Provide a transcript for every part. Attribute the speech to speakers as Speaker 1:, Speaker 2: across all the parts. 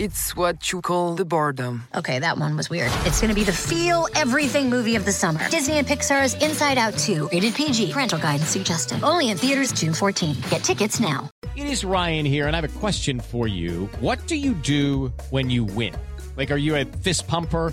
Speaker 1: It's what you call the boredom.
Speaker 2: Okay, that one was weird. It's gonna be the feel everything movie of the summer. Disney and Pixar's Inside Out 2, rated PG, parental guidance suggested. Only in theaters June 14. Get tickets now.
Speaker 3: It is Ryan here, and I have a question for you. What do you do when you win? Like, are you a fist pumper?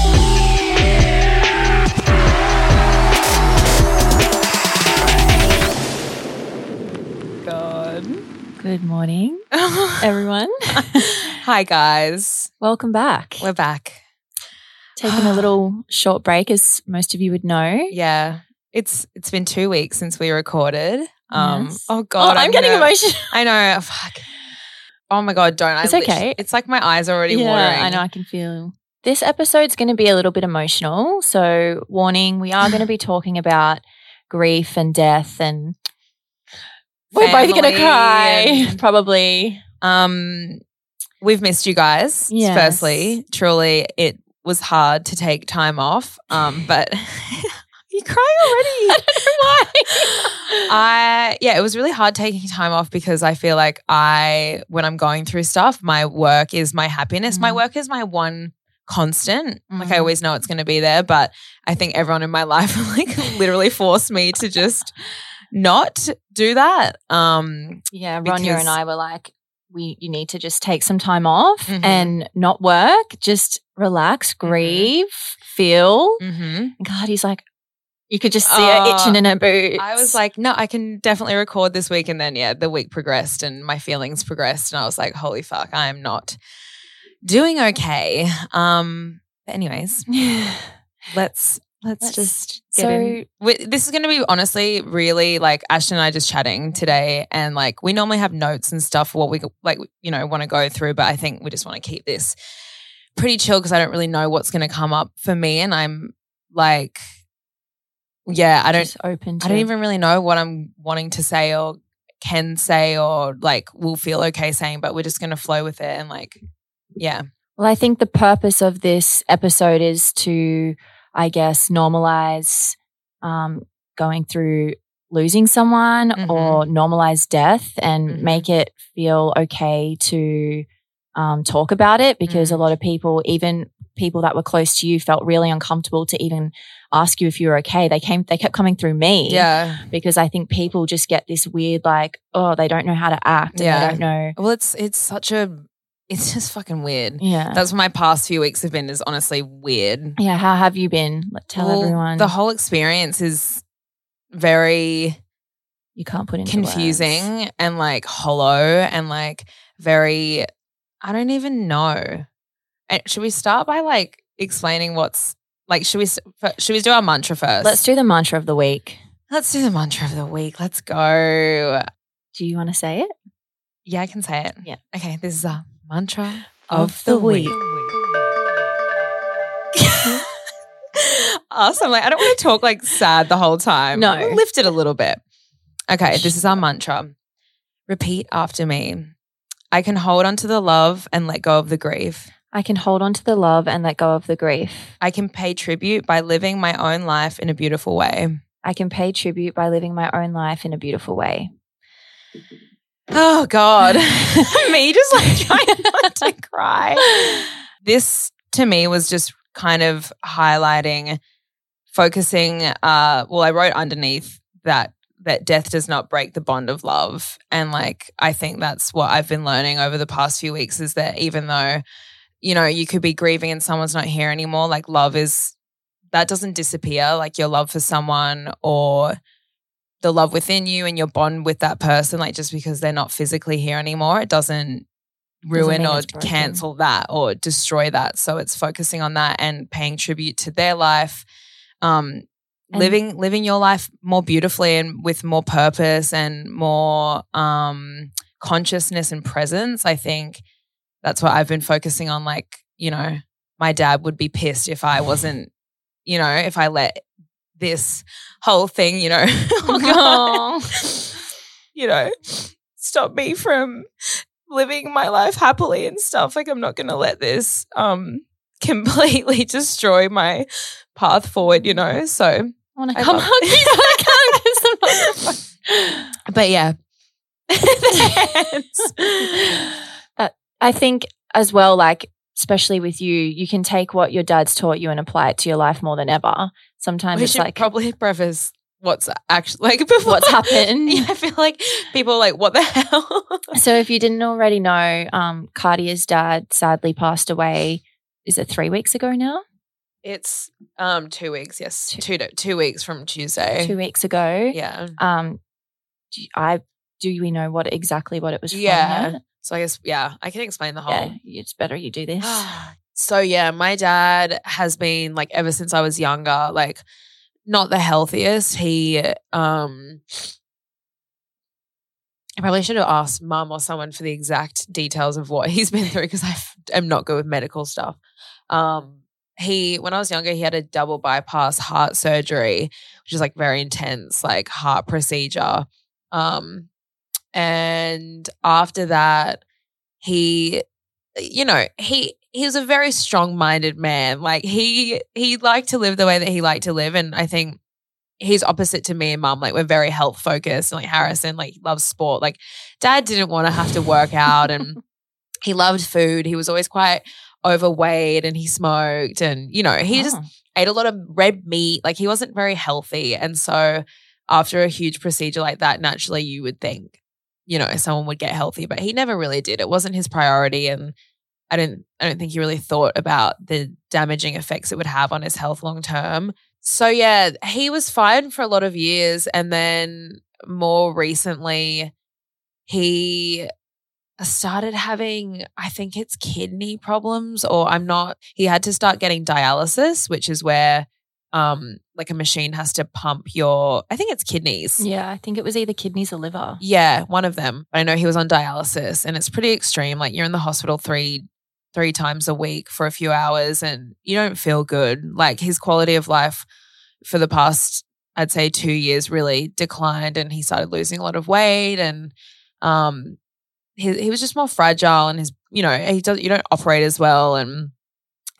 Speaker 4: Good morning, everyone.
Speaker 5: Hi, guys.
Speaker 4: Welcome back.
Speaker 5: We're back.
Speaker 4: Taking a little short break, as most of you would know.
Speaker 5: Yeah. It's it's been two weeks since we recorded. Um
Speaker 4: Yes.
Speaker 5: oh god.
Speaker 4: oh, I'm, getting
Speaker 5: gonna-
Speaker 4: emotional.
Speaker 5: I know. Fuck. Oh my god, don't.
Speaker 4: It's
Speaker 5: I
Speaker 4: okay.
Speaker 5: It's like my eyes are already
Speaker 4: yeah,
Speaker 5: watering.
Speaker 4: I know. I can feel. This episode's going to be a little bit emotional. So, warning: we are going to be talking about grief and death, and we're both to cry. Probably.
Speaker 5: Um, we've missed you guys.
Speaker 4: Yes.
Speaker 5: Firstly, truly, it was hard to take time off. Um, but you cry already.
Speaker 4: I why.
Speaker 5: I yeah, it was really hard taking time off because I feel like I when I'm going through stuff, my work is my happiness. My
Speaker 4: Mhm.
Speaker 5: work is my one constant. Like I
Speaker 4: Mhm.
Speaker 5: always know it's going to be there, but I think everyone in my life like literally forced me to just not do that. Um
Speaker 4: Yeah, Ronya
Speaker 5: Because-
Speaker 4: and I were like, we you need to just take some time off
Speaker 5: Mhm.
Speaker 4: and not work, just relax,
Speaker 5: Mm-hmm.
Speaker 4: grieve, feel.
Speaker 5: mhm.
Speaker 4: God, he's like, you could just see her
Speaker 5: Oh,
Speaker 4: itching in her boots.
Speaker 5: I was like, no, I can definitely record this week. And then, yeah, the week progressed and my feelings progressed. And I was like, holy fuck, I am not doing okay. Um, but anyways, let's let's,
Speaker 4: Let's-
Speaker 5: just get
Speaker 4: so-
Speaker 5: in. We, this is going to be honestly really like Ashton and I just chatting today, and like we normally have notes and stuff what we like you know want to go through, but I think we just want to keep this pretty chill because I don't really know what's going to come up for me, and I'm like, yeah, I don't
Speaker 4: Just open to
Speaker 5: I don't even really know what I'm wanting to say or can say or like will feel okay saying, but we're just going to flow with it and like, yeah.
Speaker 4: Well, I think the purpose of this episode is to, I guess, normalize um, going through losing someone
Speaker 5: Mhm.
Speaker 4: or normalize death and
Speaker 5: Mhm.
Speaker 4: make it feel okay to um, talk about it because a
Speaker 5: Mm.
Speaker 4: lot of people, even people that were close to you, felt really uncomfortable to even ask you if you were okay. They came, they kept coming through me.
Speaker 5: Yeah.
Speaker 4: Because I think people just get this weird, like, oh, they don't know how to act.
Speaker 5: Yeah.
Speaker 4: They don't know.
Speaker 5: Well, it's, it's such a, it's just fucking weird.
Speaker 4: Yeah.
Speaker 5: That's what my past few weeks have been is honestly weird.
Speaker 4: yeah. How have you been? Tell
Speaker 5: Well,
Speaker 4: everyone.
Speaker 5: The whole experience is very
Speaker 4: you can't put into
Speaker 5: confusing
Speaker 4: words.
Speaker 5: and like hollow and like very I don't even know. And should we start by like explaining what's like should we should we do our mantra first?
Speaker 4: Let's do the mantra of the week.
Speaker 5: Let's do the mantra of the week. Let's go.
Speaker 4: Do you want to say it?
Speaker 5: Yeah, I can say it.
Speaker 4: Yeah.
Speaker 5: Okay, this is our mantra
Speaker 4: Of
Speaker 5: of,
Speaker 4: the
Speaker 5: the, week. awesome. Like I don't want to talk like sad the whole time.
Speaker 4: No.
Speaker 5: Lift it a little bit. Okay, this is our mantra. Repeat after me. I can hold on to the love and let go of the grief.
Speaker 4: I can hold on to the love and let go of the grief.
Speaker 5: I can pay tribute by living my own life in a beautiful way.
Speaker 4: I can pay tribute by living my own life in a beautiful way.
Speaker 5: Oh God. me just like trying not to cry. This to me was just kind of highlighting, focusing, uh, well, I wrote underneath that that death does not break the bond of love. And like I think that's what I've been learning over the past few weeks is that even though, you know, you could be grieving and someone's not here anymore, like love is that doesn't disappear. Like your love for someone or the love within you and your bond with that person, like just because they're not physically here anymore, it doesn't ruin
Speaker 4: mean
Speaker 5: or cancel that or destroy that. So it's focusing on that and paying tribute to their life. Um,
Speaker 4: And-
Speaker 5: living living your life more beautifully and with more purpose and more um consciousness and presence. I think that's what I've been focusing on. Like, you know, my dad would be pissed if I wasn't, you know, if I let this whole thing, you know, you know, stop me from living my life happily and stuff. Like I'm not gonna let this um completely destroy my path forward, you know. So
Speaker 4: I want to come hug you, but I can't kiss the microphone.
Speaker 5: but yeah.
Speaker 4: Uh, I think as well, like especially with you, you can take what your dad's taught you and apply it to your life more than ever. Sometimes
Speaker 5: we
Speaker 4: it's like
Speaker 5: probably preface what's actually like before
Speaker 4: what's happened.
Speaker 5: Yeah, I feel like people are like, what the hell?
Speaker 4: So if you didn't already know, um, Cartia's dad sadly passed away. Is it three weeks ago now?
Speaker 5: it's um two weeks, yes. Two two, two weeks from Tuesday.
Speaker 4: Two weeks ago.
Speaker 5: Yeah.
Speaker 4: Um, I do we know what exactly what it was from?
Speaker 5: Yeah.
Speaker 4: yet?
Speaker 5: So I guess yeah, I can explain the whole
Speaker 4: Yeah, it's better you do this.
Speaker 5: so yeah, my dad has been like ever since I was younger, like not the healthiest. He um I probably should have asked mum or someone for the exact details of what he's been through because I am not good with medical stuff. Um he when I was younger, he had a double bypass heart surgery, which is like very intense, like heart procedure. Um and after that, he you know, he he was a very strong-minded man. Like he he liked to live the way that he liked to live and I think he's opposite to me and mum. Like we're very health focused. Like Harrison, like loves sport. Like dad didn't want to have to work out and he loved food. He was always quite overweight and he smoked and you know, he just
Speaker 4: Oh.
Speaker 5: ate a lot of red meat. Like he wasn't very healthy. And so after a huge procedure like that, naturally you would think, you know, someone would get healthy, but he never really did. It wasn't his priority. And I don't I don't think he really thought about the damaging effects it would have on his health long term. So yeah, he was fine for a lot of years. And then more recently, he started having, I think it's kidney problems, or I'm not, he had to start getting dialysis, which is where um like a machine has to pump your I think it's kidneys.
Speaker 4: Yeah, I think it was either kidneys or liver.
Speaker 5: Yeah, one of them. I know he was on dialysis and it's pretty extreme. Like you're in the hospital three three times a week for a few hours and you don't feel good. Like his quality of life for the past I'd say 2 years really declined and he started losing a lot of weight and um he he was just more fragile and his you know, he does you don't operate as well and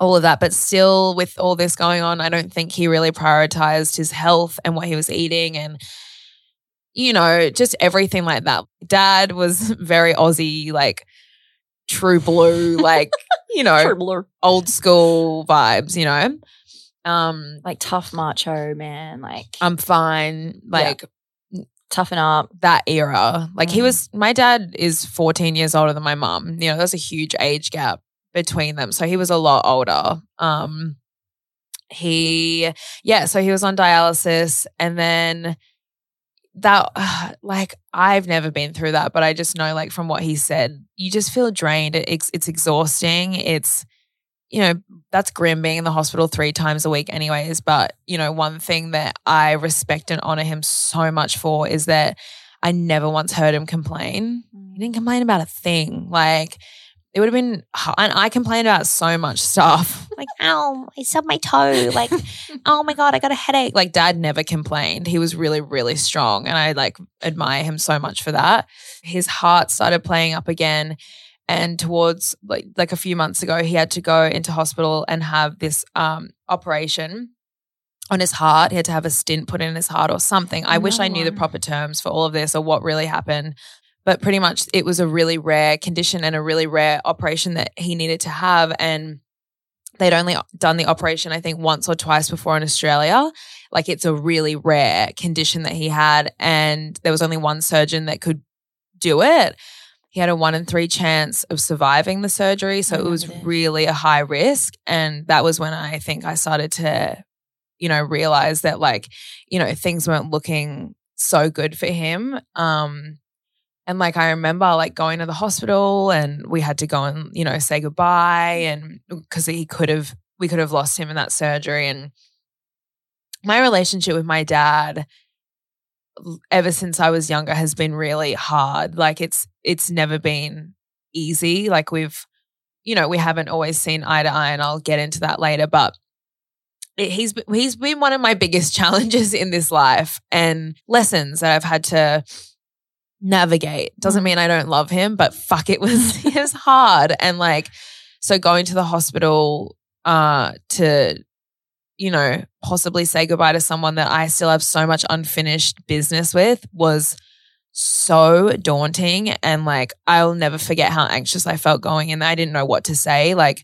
Speaker 5: all of that. But still, with all this going on, I don't think he really prioritized his health and what he was eating and, you know, just everything like that. Dad was very Aussie, like true blue, like, you know, old school vibes, you know. Um,
Speaker 4: Like tough macho man, like
Speaker 5: I'm fine, like
Speaker 4: toughen up.
Speaker 5: that era. Like he
Speaker 4: Mm.
Speaker 5: was, my dad is 14 years older than my mom. You know, there's a huge age gap between them. So he was a lot older. Um, he, yeah, so he was on dialysis and then that, like, I've never been through that, but I just know, like, from what he said, you just feel drained. It's, it's exhausting. It's, you know, that's grim being in the hospital three times a week, anyways. But, you know, one thing that I respect and honor him so much for is that I never once heard him complain. He didn't complain about a thing. Like, it would have been, and I complained about so much stuff. Like, ow, I stubbed my toe. Like, oh my God, I got a headache. Like, dad never complained. He was really, really strong. And I like admire him so much for that. His heart started playing up again. And towards like like a few months ago, he had to go into hospital and have this um operation on his heart. He had to have a stent put in his heart or something. I wish I knew the proper terms for all of this or what really happened. But pretty much it was a really rare condition and a really rare operation that he needed to have. And they'd only done the operation, I think, once or twice before in Australia. Like it's a really rare condition that he had. And there was only one surgeon that could do it. He had a one in three chance of surviving the surgery. So it was really a high risk. And that was when I think I started to, you know, realize that like, you know, things weren't looking so good for him. Um, and like I remember like going to the hospital and we had to go and, you know, say goodbye and because he could have we could have lost him in that surgery and my relationship with my dad ever since I was younger has been really hard. Like it's it's never been easy. Like we've you know, we haven't always seen eye to eye and I'll get into that later, but he's he's been one of my biggest challenges in this life and lessons that I've had to navigate. Doesn't mean I don't love him, but fuck it was it was hard and like so going to the hospital uh to you know, possibly say goodbye to someone that I still have so much unfinished business with was so daunting. And like, I'll never forget how anxious I felt going in there. I didn't know what to say. Like,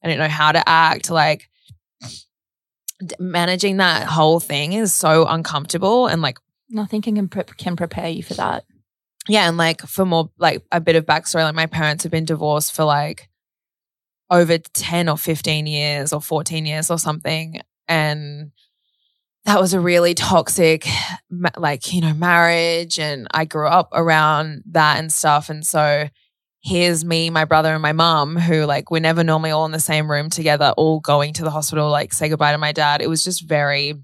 Speaker 5: I didn't know how to act. Like, managing that whole thing is so uncomfortable. And like,
Speaker 4: Nothing can pre- can prepare you for that.
Speaker 5: Yeah. And like, for more, like, a bit of backstory, like, my parents have been divorced for like, over 10 or 15 years or 14 years or something and that was a really toxic like you know marriage and i grew up around that and stuff and so here's me my brother and my mom who like we're never normally all in the same room together all going to the hospital like say goodbye to my dad it was just very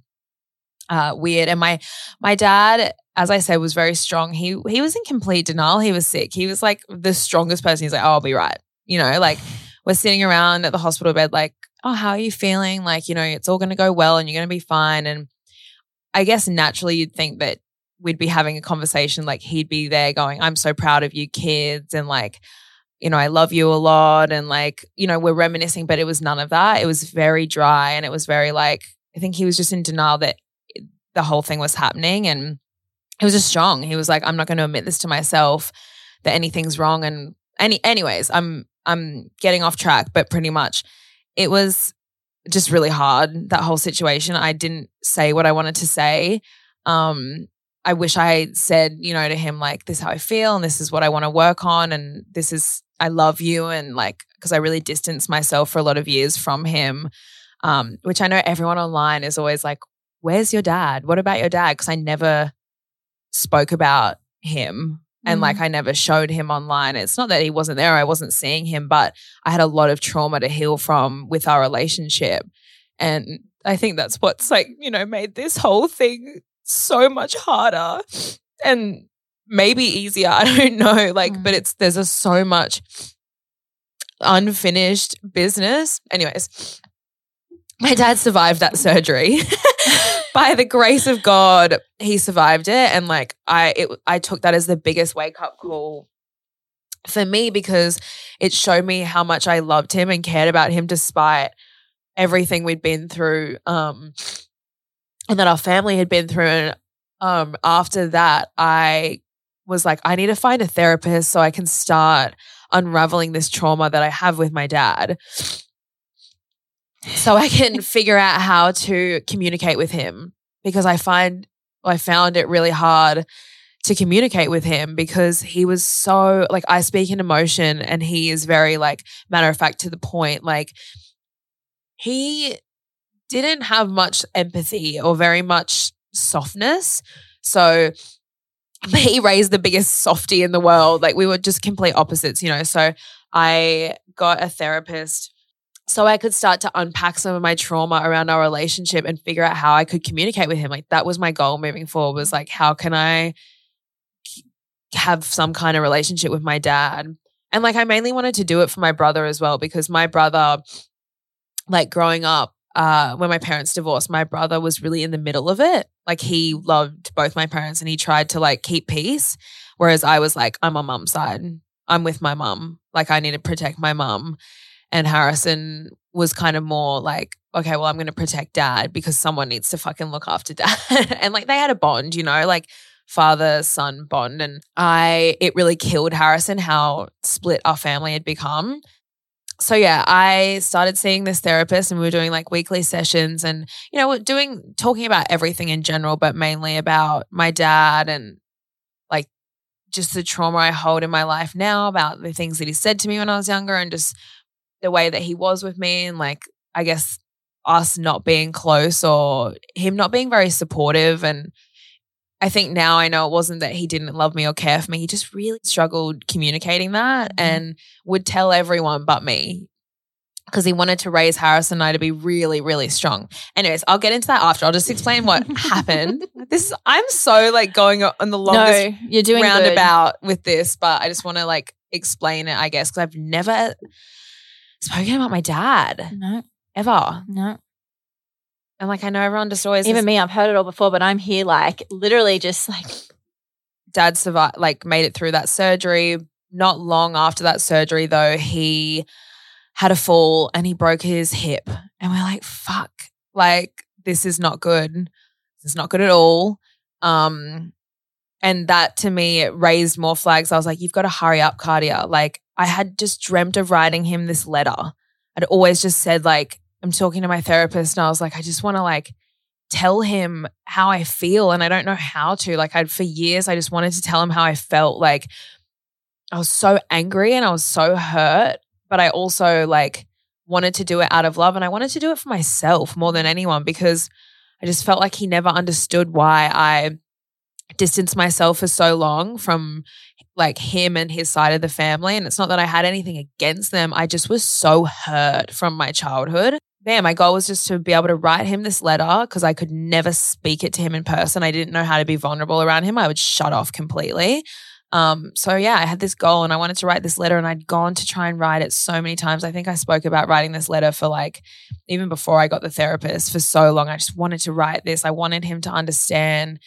Speaker 5: uh, weird and my my dad as i said was very strong he he was in complete denial he was sick he was like the strongest person he's like oh i'll be right you know like we're sitting around at the hospital bed like oh, how are you feeling? Like, you know, it's all going to go well and you're going to be fine. And I guess naturally you'd think that we'd be having a conversation like he'd be there going, I'm so proud of you kids. And like, you know, I love you a lot. And like, you know, we're reminiscing, but it was none of that. It was very dry and it was very like, I think he was just in denial that the whole thing was happening. And he was just strong. He was like, I'm not going to admit this to myself that anything's wrong. And any, anyways, I'm, I'm getting off track, but pretty much it was just really hard that whole situation i didn't say what i wanted to say um i wish i said you know to him like this is how i feel and this is what i want to work on and this is i love you and like because i really distanced myself for a lot of years from him um which i know everyone online is always like where's your dad what about your dad because i never spoke about him and like mm. I never showed him online. It's not that he wasn't there, I wasn't seeing him, but I had a lot of trauma to heal from with our relationship. And I think that's what's like, you know, made this whole thing so much harder and maybe easier. I don't know. Like, but mm. it's there's a so much unfinished business. Anyways, my dad survived that surgery. By the grace of God, he survived it. And like I it, I took that as the biggest wake up call for me because it showed me how much I loved him and cared about him despite everything we'd been through. Um and that our family had been through. And um after that, I was like, I need to find a therapist so I can start unraveling this trauma that I have with my dad so I can figure out how to communicate with him because I find I found it really hard to communicate with him because he was so like I speak in emotion and he is very like matter of fact to the point like he didn't have much empathy or very much softness. So he raised the biggest softy in the world. Like we were just complete opposites you know? So I got a therapist so I could start to unpack some of my trauma around our relationship and figure out how I could communicate with him. Like that was my goal moving forward was like, how can I have some kind of relationship with my dad? And like, I mainly wanted to do it for my brother as well, because my brother, like growing up, uh, when my parents divorced, my brother was really in the middle of it. Like he loved both my parents and he tried to like keep peace. Whereas I was like, I'm on mum's side. I'm with my mum. Like I need to protect my mum. And Harrison was kind of more like, okay, well, I'm going to protect dad because someone needs to fucking look after dad. and like they had a bond, you know, like father son bond. And I, it really killed Harrison how split our family had become. So yeah, I started seeing this therapist and we were doing like weekly sessions and, you know, we're doing, talking about everything in general, but mainly about my dad and like just the trauma I hold in my life now about the things that he said to me when I was younger and just the way that he was with me and like I guess us not being close or him not being very supportive and I think now I know it wasn't that he didn't love me or care for me. He just really struggled communicating that
Speaker 4: Mhm.
Speaker 5: and would tell everyone but me because he wanted to raise Harris and I to be really, really strong. Anyways, I'll get into that after. I'll just explain what happened. This is, I'm so like going on the longest
Speaker 4: no, you're doing good.
Speaker 5: roundabout with this, but I just want to like explain it, I guess, because I've never spoken about my dad
Speaker 4: No,
Speaker 5: ever.
Speaker 4: no.
Speaker 5: And like I know everyone just always
Speaker 4: Even me, I've heard it all before, but I'm here like literally just like
Speaker 5: dad survived like made it through that surgery. Not long after that surgery though, he had a fall and he broke his hip. And we're like, fuck, like this is not good. This is not good at all. Um and that to me it raised more flags. I was like, you've got to hurry up, Cardia. Like I had just dreamt of writing him this letter. I'd always just said like I'm talking to my therapist and I was like, I just want to like tell him how I feel and I don't know how to. Like I for years I just wanted to tell him how I felt. Like I was so angry and I was so hurt, but I also like wanted to do it out of love and I wanted to do it for myself more than anyone because I just felt like he never understood why I distanced myself for so long from like him and his side of the family and it's not that I had anything against them. I just was so hurt from my childhood Man, my goal was just to be able to write him this letter because I could never speak it to him in person. I didn't know how to be vulnerable around him. I would shut off completely. Um, so yeah, I had this goal and I wanted to write this letter and I'd gone to try and write it so many times. I think I spoke about writing this letter for like even before I got the therapist for so long. I just wanted to write this. I wanted him to understand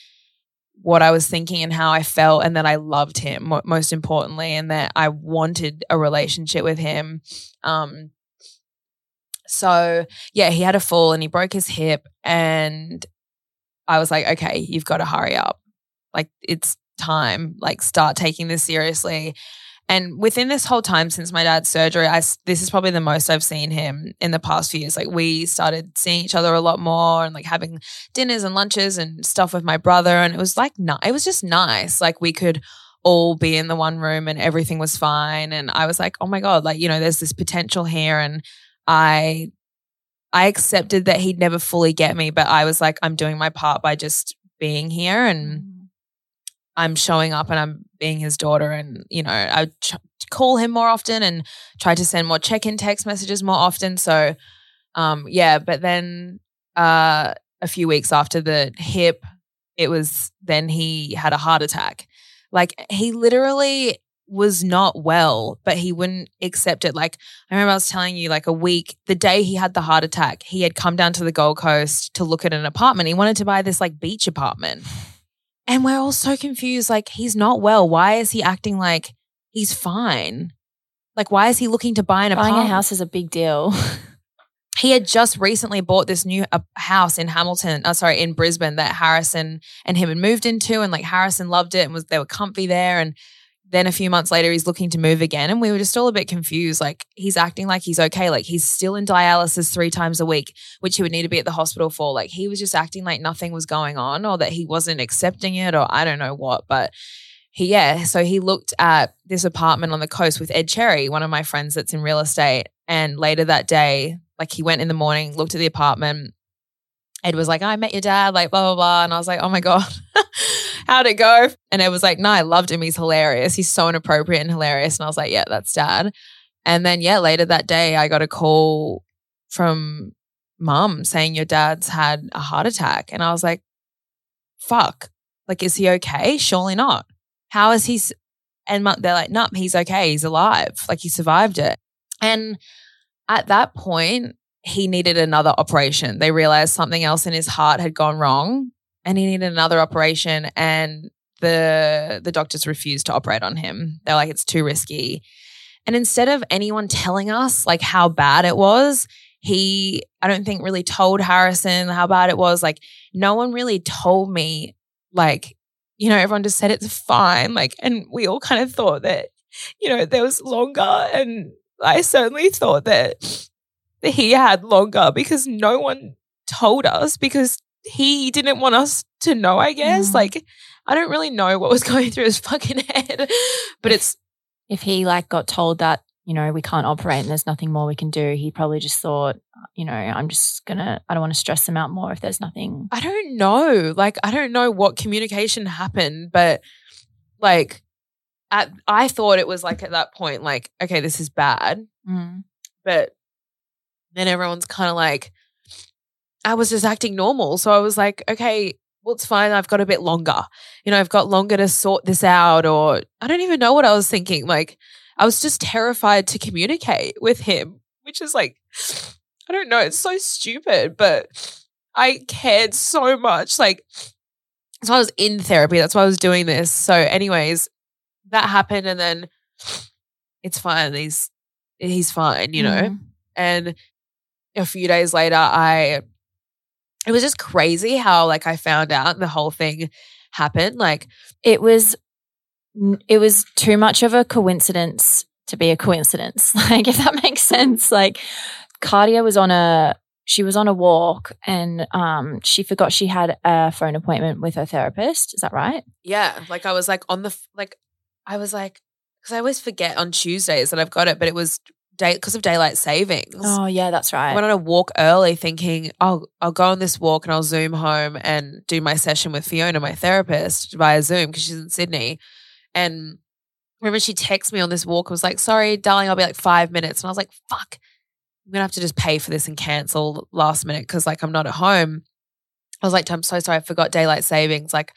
Speaker 5: what I was thinking and how I felt and that I loved him most importantly and that I wanted a relationship with him. Um, so yeah, he had a fall and he broke his hip. And I was like, okay, you've got to hurry up. Like, it's time. Like, start taking this seriously. And within this whole time since my dad's surgery, I this is probably the most I've seen him in the past few years. Like we started seeing each other a lot more and like having dinners and lunches and stuff with my brother, and it was like it was just nice. Like we could all be in the one room and everything was fine. And I was like, oh my god, like you know, there's this potential here, and I I accepted that he'd never fully get me, but I was like, I'm doing my part by just being here and mm. I'm showing up and I'm being his daughter. And, you know, I ch- call him more often and try to send more check in text messages more often. So, um, yeah, but then uh, a few weeks after the hip, it was then he had a heart attack. Like he literally was not well, but he wouldn't accept it. Like I remember I was telling you, like a week, the day he had the heart attack, he had come down to the Gold Coast to look at an apartment. He wanted to buy this like beach apartment. And we're all so confused. Like, he's not well. Why is he acting like he's fine? Like, why is he looking to buy an
Speaker 4: Buying
Speaker 5: apartment?
Speaker 4: a house is a big deal.
Speaker 5: he had just recently bought this new uh, house in Hamilton, uh, sorry, in Brisbane that Harrison and him had moved into, and like Harrison loved it and was they were comfy there. And then a few months later, he's looking to move again, and we were just all a bit confused. Like he's acting like he's okay, like he's still in dialysis three times a week, which he would need to be at the hospital for. Like he was just acting like nothing was going on, or that he wasn't accepting it, or I don't know what, but. He, yeah, so he looked at this apartment on the coast with Ed Cherry, one of my friends that's in real estate. And later that day, like he went in the morning, looked at the apartment. Ed was like, oh, I met your dad, like blah, blah, blah. And I was like, oh my God, how'd it go? And Ed was like, no, I loved him. He's hilarious. He's so inappropriate and hilarious. And I was like, yeah, that's dad. And then, yeah, later that day, I got a call from mum saying your dad's had a heart attack. And I was like, fuck, like, is he okay? Surely not. How is he? And mu- they're like, no, he's okay. He's alive. Like, he survived it. And at that point, he needed another operation. They realized something else in his heart had gone wrong and he needed another operation. And the the doctors refused to operate on him. They're like, it's too risky. And instead of anyone telling us like how bad it was, he I don't think really told Harrison how bad it was. Like no one really told me like, you know, everyone just said it's fine. Like, and we all kind of thought that, you know, there was longer and I certainly thought that he had longer because no one told us because he didn't want us to know, I guess.
Speaker 4: Mm.
Speaker 5: Like, I don't really know what was going through his fucking head, but it's
Speaker 4: if he like got told that you know, we can't operate and there's nothing more we can do. He probably just thought, you know, I'm just gonna, I don't want to stress them out more if there's nothing.
Speaker 5: I don't know. Like, I don't know what communication happened, but like, at I thought it was like at that point, like, okay, this is bad.
Speaker 4: Mm.
Speaker 5: But then everyone's kind of like, I was just acting normal. So I was like, okay, well, it's fine. I've got a bit longer. You know, I've got longer to sort this out. Or I don't even know what I was thinking. Like, I was just terrified to communicate with him, which is like, I don't know. It's so stupid, but I cared so much. Like, so I was in therapy. That's why I was doing this. So, anyways, that happened, and then it's fine. He's he's fine, you know.
Speaker 4: Mhm.
Speaker 5: And a few days later, I it was just crazy how like I found out the whole thing happened. Like,
Speaker 4: It was, it was too much of a coincidence to be a coincidence. Like, if that makes sense. Like, Cardia was on a, she was on a walk and um, she forgot she had a phone appointment with her therapist. Is that right?
Speaker 5: yeah, like I was like on the like I was like because I always forget on Tuesdays that I've got it, but it was day because of daylight savings.
Speaker 4: Oh, yeah, that's right.
Speaker 5: I went on a walk early thinking I'll I'll go on this walk and I'll zoom home and do my session with Fiona, my therapist, via Zoom because she's in Sydney. And remember she texted me on this walk and was like, sorry, darling, I'll be like five minutes. And I was like, fuck, I'm gonna have to just pay for this and cancel last minute because like I'm not at home. I was like, I'm so sorry, I forgot daylight savings, like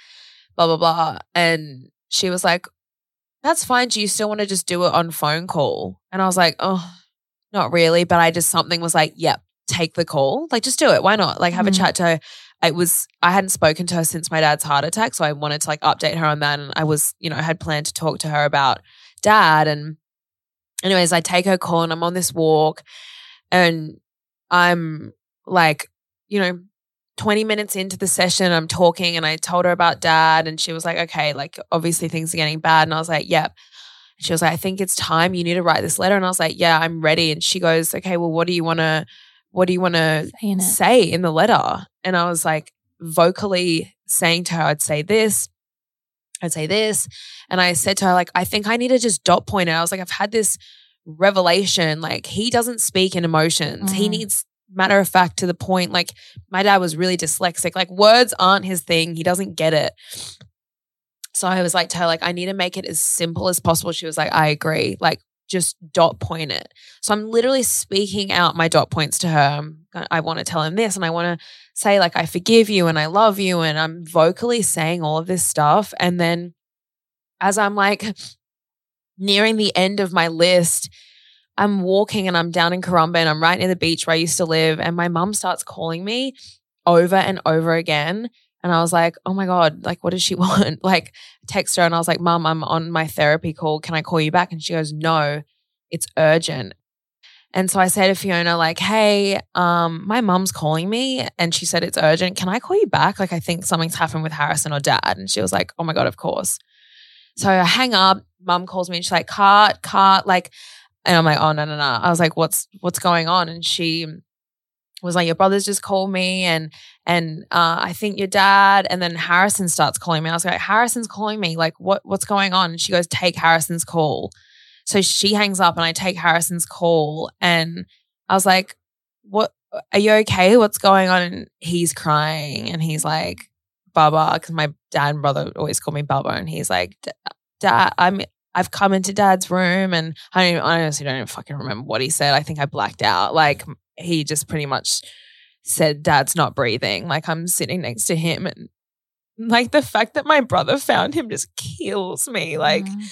Speaker 5: blah blah blah. And she was like, That's fine. Do you still want to just do it on phone call? And I was like, Oh, not really. But I just something was like, Yep, take the call. Like just do it. Why not? Like have
Speaker 4: Mhm.
Speaker 5: a chat to her. It was I hadn't spoken to her since my dad's heart attack. So I wanted to like update her on that. And I was, you know, I had planned to talk to her about dad. And anyways, I take her call and I'm on this walk and I'm like, you know, 20 minutes into the session, I'm talking and I told her about dad. And she was like, okay, like obviously things are getting bad. And I was like, yep. She was like, I think it's time. You need to write this letter. And I was like, yeah, I'm ready. And she goes, okay, well, what do you want to, what do you want to say in the letter? And I was like, vocally saying to her, I'd say this, I'd say this. And I said to her, like, I think I need to just dot point it. I was like, I've had this revelation. Like, he doesn't speak in emotions. He
Speaker 4: Mm.
Speaker 5: needs matter of fact to the point. Like, my dad was really dyslexic. Like, words aren't his thing. He doesn't get it. So I was like to her, like, I need to make it as simple as possible. She was like, I agree. Like, just dot point it. So I'm literally speaking out my dot points to her. I want to tell him this and I want to say, like, I forgive you and I love you. And I'm vocally saying all of this stuff. And then as I'm like nearing the end of my list, I'm walking and I'm down in Karumba and I'm right near the beach where I used to live. And my mum starts calling me over and over again. And I was like, oh my God, like, what does she want? Like, text her and I was like, Mum, I'm on my therapy call. Can I call you back? And she goes, No, it's urgent. And so I say to Fiona, like, hey, um, my mum's calling me and she said it's urgent. Can I call you back? Like, I think something's happened with Harrison or dad. And she was like, oh my God, of course. So I hang up, mum calls me and she's like, cart, cart, like, and I'm like, oh no, no, no. I was like, what's what's going on? And she was like, your brother's just called me and and uh, I think your dad. And then Harrison starts calling me. I was like, Harrison's calling me. Like, what what's going on? And she goes, take Harrison's call. So she hangs up and I take Harrison's call and I was like, what are you okay? What's going on? And he's crying and he's like, Baba, because my dad and brother always call me Baba. And he's like, Dad, I'm I've come into dad's room and I don't even, I honestly don't even fucking remember what he said. I think I blacked out. Like he just pretty much said dad's not breathing. Like I'm sitting next to him and like the fact that my brother found him just kills me. Like
Speaker 4: Mm.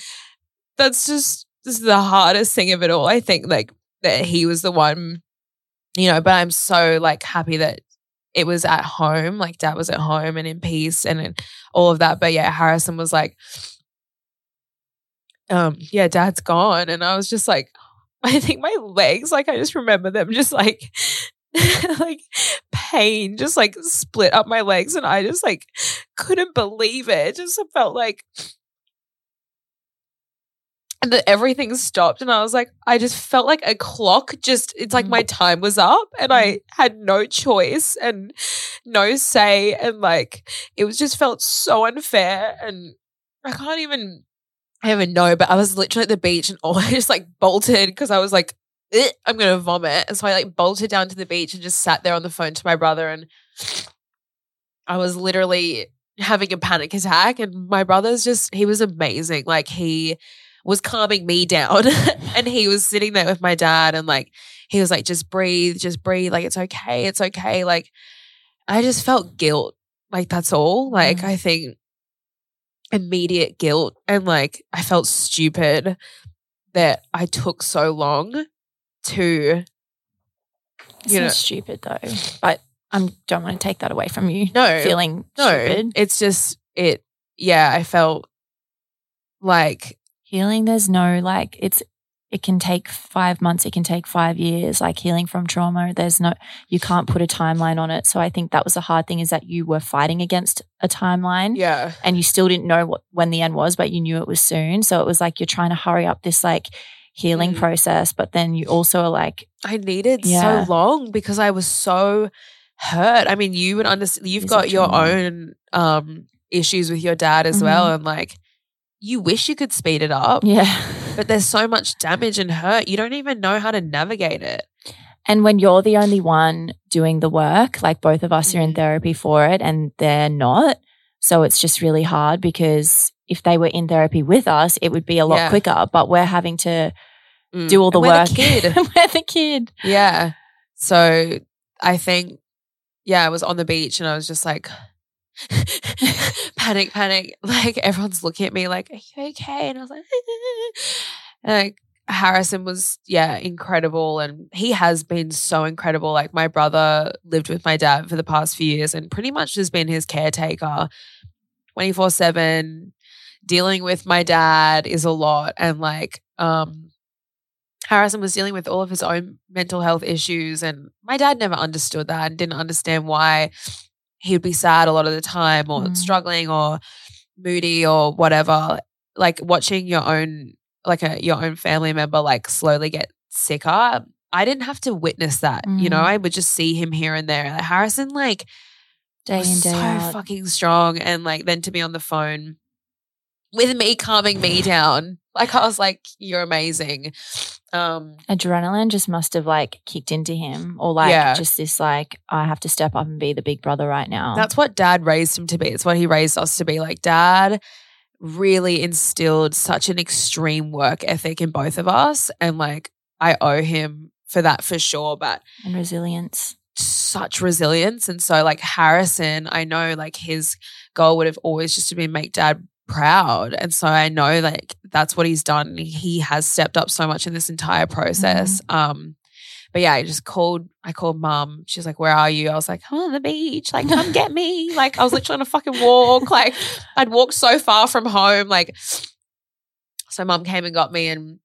Speaker 5: that's just this is the hardest thing of it all. I think like that he was the one, you know, but I'm so like happy that it was at home, like dad was at home and in peace and all of that. But yeah, Harrison was like, um, yeah, dad's gone. And I was just like, I think my legs, like I just remember them just like like pain just like split up my legs and I just like couldn't believe it. It just felt like and that everything stopped and I was like, I just felt like a clock just it's like my time was up and I had no choice and no say and like it was just felt so unfair and I can't even I don't even know, but I was literally at the beach and all I just like bolted because I was like, I'm gonna vomit. And so I like bolted down to the beach and just sat there on the phone to my brother and I was literally having a panic attack. And my brother's just he was amazing. Like he was calming me down and he was sitting there with my dad and like he was like, just breathe, just breathe, like it's okay, it's okay. Like I just felt guilt. Like that's all. Like
Speaker 4: Mm.
Speaker 5: I think immediate guilt and like I felt stupid that I took so long to you know-
Speaker 4: stupid though. But I don't want to take that away from you.
Speaker 5: No,
Speaker 4: feeling
Speaker 5: no.
Speaker 4: stupid.
Speaker 5: It's just it yeah, I felt like
Speaker 4: Healing, there's no like it's it can take five months, it can take five years, like healing from trauma. There's no you can't put a timeline on it. So I think that was the hard thing is that you were fighting against a timeline.
Speaker 5: yeah.
Speaker 4: and you still didn't know what when the end was, but you knew it was soon. So it was like you're trying to hurry up this like healing
Speaker 5: Mm.
Speaker 4: process, but then you also are like,
Speaker 5: I needed
Speaker 4: Yeah.
Speaker 5: so long because I was so hurt. I mean, you would understand. You've
Speaker 4: Is
Speaker 5: got your
Speaker 4: trauma?
Speaker 5: own um, issues with your dad as well,
Speaker 4: Mhm.
Speaker 5: and like you wish you could speed it up,
Speaker 4: yeah.
Speaker 5: But there's so much damage and hurt. You don't even know how to navigate it.
Speaker 4: And when you're the only one doing the work, like both of us are in
Speaker 5: Mhm.
Speaker 4: therapy for it and they're not. So it's just really hard because if they were in therapy with us, it would be a lot
Speaker 5: Yeah.
Speaker 4: quicker, but we're having to
Speaker 5: Mm.
Speaker 4: do all the work.
Speaker 5: The kid.
Speaker 4: we're the kid.
Speaker 5: Yeah. So I think, yeah, I was on the beach and I was just like, panic, panic. Like everyone's looking at me like, are you okay? And I was like, like Harrison was, yeah, incredible. And he has been so incredible. Like my brother lived with my dad for the past few years and pretty much has been his caretaker 24 7. Dealing with my dad is a lot. And like, um, Harrison was dealing with all of his own mental health issues, and my dad never understood that and didn't understand why he would be sad a lot of the time or
Speaker 4: Mm.
Speaker 5: struggling or moody or whatever. Like watching your own, like a your own family member, like slowly get sicker. I didn't have to witness that. You know,
Speaker 4: Mm.
Speaker 5: I would just see him here and there. Like Harrison, like
Speaker 4: Day in, day
Speaker 5: so
Speaker 4: out.
Speaker 5: fucking strong, and like then to be on the phone with me calming me down. Like I was like, "You're amazing." Um,
Speaker 4: adrenaline just must have like kicked into him or like
Speaker 5: Yeah.
Speaker 4: just this like i have to step up and be the big brother right now
Speaker 5: That's what dad raised him to be. It's what he raised us to be. Like dad really instilled such an extreme work ethic in both of us. And like I owe him for that for sure. But
Speaker 4: and resilience
Speaker 5: such resilience. And so like Harrison, I know like his goal would have always just to be make dad proud. And so I know like that's what he's done. He has stepped up so much in this entire process. Um but yeah, I just called I called mom. She's like, Where are you? I was like, I'm on the beach. Like, come get me. Like I was literally on a fucking walk. Like I'd walked so far from home. Like so mom came and got me and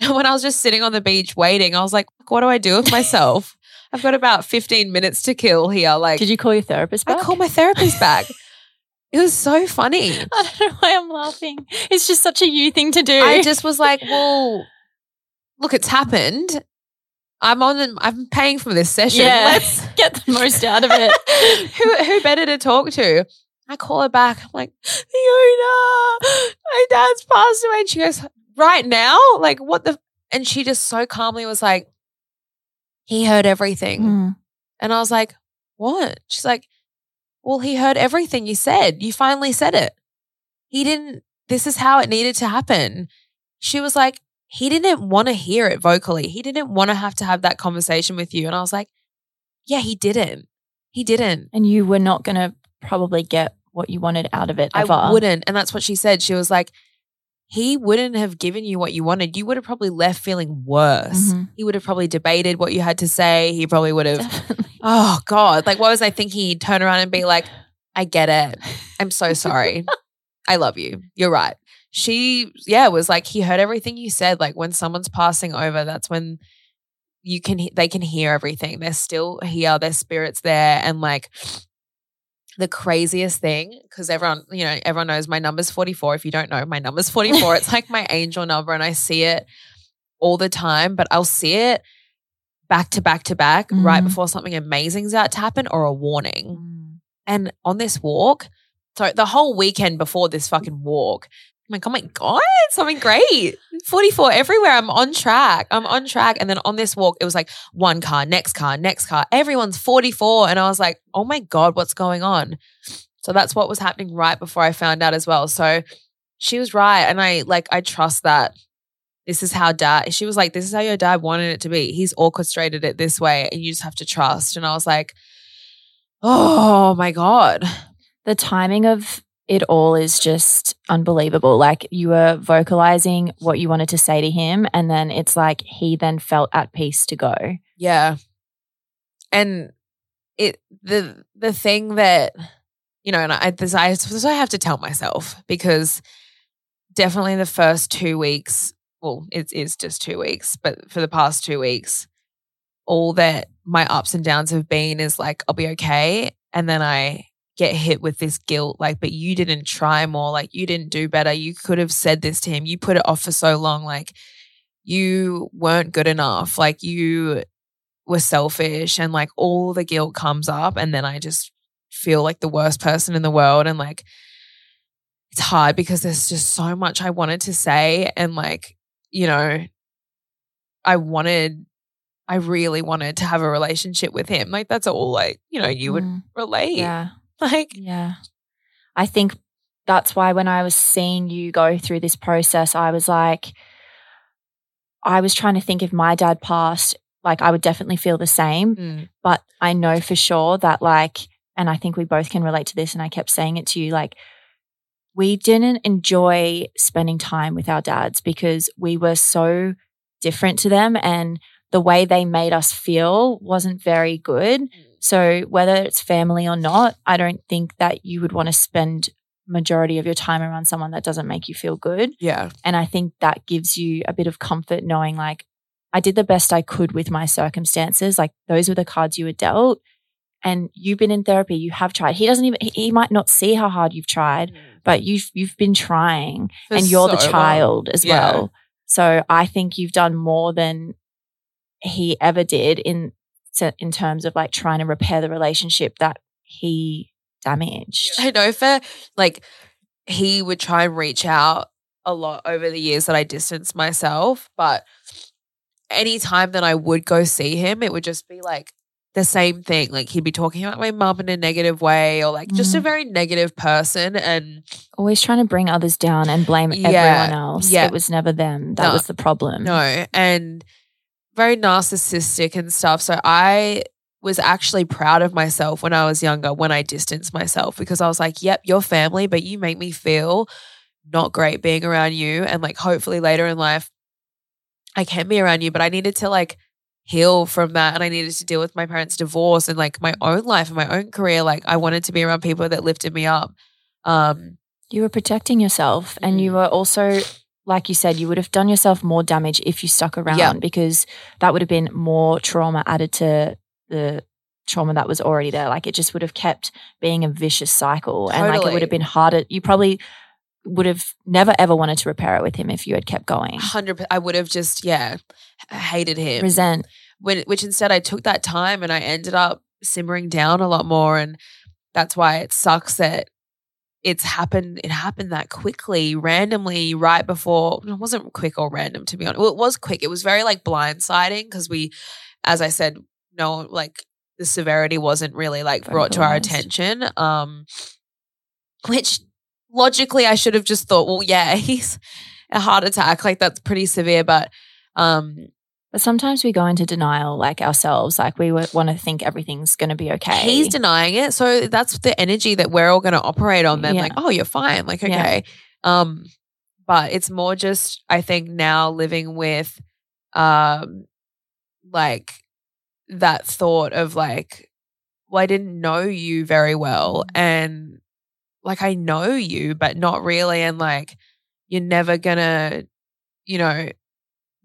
Speaker 5: when I was just sitting on the beach waiting, I was like, what do I do with myself? I've got about 15 minutes to kill here. Like,
Speaker 4: did you call your therapist
Speaker 5: I
Speaker 4: back
Speaker 5: called my therapist back. It was so funny.
Speaker 4: i don't know why i'm laughing it's just such a you thing to do
Speaker 5: I just was like, well, look, it's happened. I'm on, The, I'm paying for this session.
Speaker 4: Yeah.
Speaker 5: Let's
Speaker 4: get the most out of it
Speaker 5: who, who better to talk to? I call her back. I'm like, Fiona, my dad's passed away. And she goes, right now? Like, what the? And she just so calmly was like, he heard everything.
Speaker 4: Mm.
Speaker 5: And I was like, what? She's like, well, he heard everything you said. You finally said it. He didn't, this is how it needed to happen. She was like, he didn't want to hear it vocally. He didn't want to have to have that conversation with you. And I was like, yeah, he didn't. He didn't.
Speaker 4: and you were not going to probably get what you wanted out of it ever.
Speaker 5: I wouldn't. And that's what she said. She was like, he wouldn't have given you what you wanted. You would have probably left feeling worse.
Speaker 4: Mhm.
Speaker 5: He would have probably debated what you had to say. He probably would have. Oh God. Like what was I thinking? He'd turn around and be like, I get it. I'm so sorry. I love you. You're right. She, yeah, was like, he heard everything you said. Like when someone's passing over, that's when you can, they can hear everything. They're still here. Their spirit's there. And like the craziest thing, because everyone, you know, everyone knows my number's 44. If you don't know, my number's 44. it's like my angel number and I see it all the time, but I'll see it back to back to back right
Speaker 4: Mhm.
Speaker 5: before something amazing's about to happen or a warning.
Speaker 4: Mm.
Speaker 5: And on this walk, so the whole weekend before this fucking walk, I'm like, oh my God, something great. 44 everywhere. I'm on track. I'm on track. And then on this walk, it was like one car, next car, next car. Everyone's 44. And I was like, oh my God, what's going on? So that's what was happening right before I found out as well. So she was right. And I like, I trust that this is how dad, she was like, this is how your dad wanted it to be. He's orchestrated it this way and you just have to trust. And I was like, oh my God.
Speaker 4: the timing of it all is just unbelievable. Like you were vocalizing what you wanted to say to him, and then it's like he then felt at peace to go.
Speaker 5: Yeah. And it the the thing that you know, and I this I suppose I have to tell myself because definitely the first two weeks, well, it is just two weeks, but for the past two weeks, all that my ups and downs have been is like I'll be okay, and then I get hit with this guilt like but you didn't try more like you didn't do better you could have said this to him you put it off for so long like you weren't good enough like you were selfish and like all the guilt comes up and then I just feel like the worst person in the world and like it's hard because there's just so much I wanted to say and like you know I wanted I really wanted to have a relationship with him like that's all like you know you would
Speaker 4: Mm.
Speaker 5: relate
Speaker 4: Yeah.
Speaker 5: like
Speaker 4: Yeah. I think that's why when I was seeing you go through this process, I was like, I was trying to think if my dad passed, like I would definitely feel the same.
Speaker 5: mm,
Speaker 4: But I know for sure that, like, and I think we both can relate to this. And I kept saying it to you, like, we didn't enjoy spending time with our dads because we were so different to them. And the way they made us feel wasn't very good. Mm. So whether it's family or not, I don't think that you would want to spend majority of your time around someone that doesn't make you feel good.
Speaker 5: yeah
Speaker 4: And I think that gives you a bit of comfort knowing like I did the best I could with my circumstances. Like those were the cards you were dealt. And you've been in therapy, you have tried. He doesn't even he, he might not see how hard you've tried, mm. But you've you've been trying
Speaker 5: For
Speaker 4: and you're the
Speaker 5: so long.
Speaker 4: child as
Speaker 5: Yeah.
Speaker 4: well. So I think you've done more than he ever did in in terms of like trying to repair the relationship that he damaged.
Speaker 5: I know for like he would try and reach out a lot over the years that I distanced myself, but anytime that I would go see him, it would just be like the same thing. Like he'd be talking about my mum in a negative way or like just a
Speaker 4: Mhm.
Speaker 5: very negative person. And
Speaker 4: Always trying to bring others down and blame
Speaker 5: Yeah,
Speaker 4: everyone else.
Speaker 5: yeah.
Speaker 4: It was never them. That
Speaker 5: No,
Speaker 4: was the problem.
Speaker 5: no, and very narcissistic and stuff. So I was actually proud of myself when I was younger when I distanced myself because I was like, yep, you're family, but you make me feel not great being around you. And like, hopefully later in life, I can be around you, but I needed to like heal from that and I needed to deal with my parents' divorce and like my own life and my own career. Like, I wanted to be around people that lifted me up. Um,
Speaker 4: You were protecting yourself and you
Speaker 5: Mm.
Speaker 4: were also like you said, you would have done yourself more damage if you stuck around
Speaker 5: Yeah.
Speaker 4: because that would have been more trauma added to the trauma that was already there. Like it just would have kept being a vicious cycle. And like it would have been harder. You probably would have never ever wanted to repair it with him if you had kept going.
Speaker 5: 100 I would have just, yeah, hated him.
Speaker 4: Resent.
Speaker 5: when which instead I took that time and I ended up simmering down a lot more and that's why it sucks that it's happened it happened that quickly randomly right before it wasn't quick or random to be honest well it was quick it was very like blindsiding because we as I said no like the severity wasn't really like brought to our attention um which logically I should have just thought well yeah he's a heart attack like that's pretty severe but um
Speaker 4: But sometimes we go into denial like ourselves. Like we want to think everything's going to be okay.
Speaker 5: He's denying it. So that's the energy that we're all going to operate on then.
Speaker 4: Yeah.
Speaker 5: Like, oh, you're fine. Like,
Speaker 4: Yeah.
Speaker 5: okay. Um, but it's more just, I think now living with, um, like that thought of like, well, I didn't know you very well. And like, I know you, but not really. And like, you're never gonna, you know,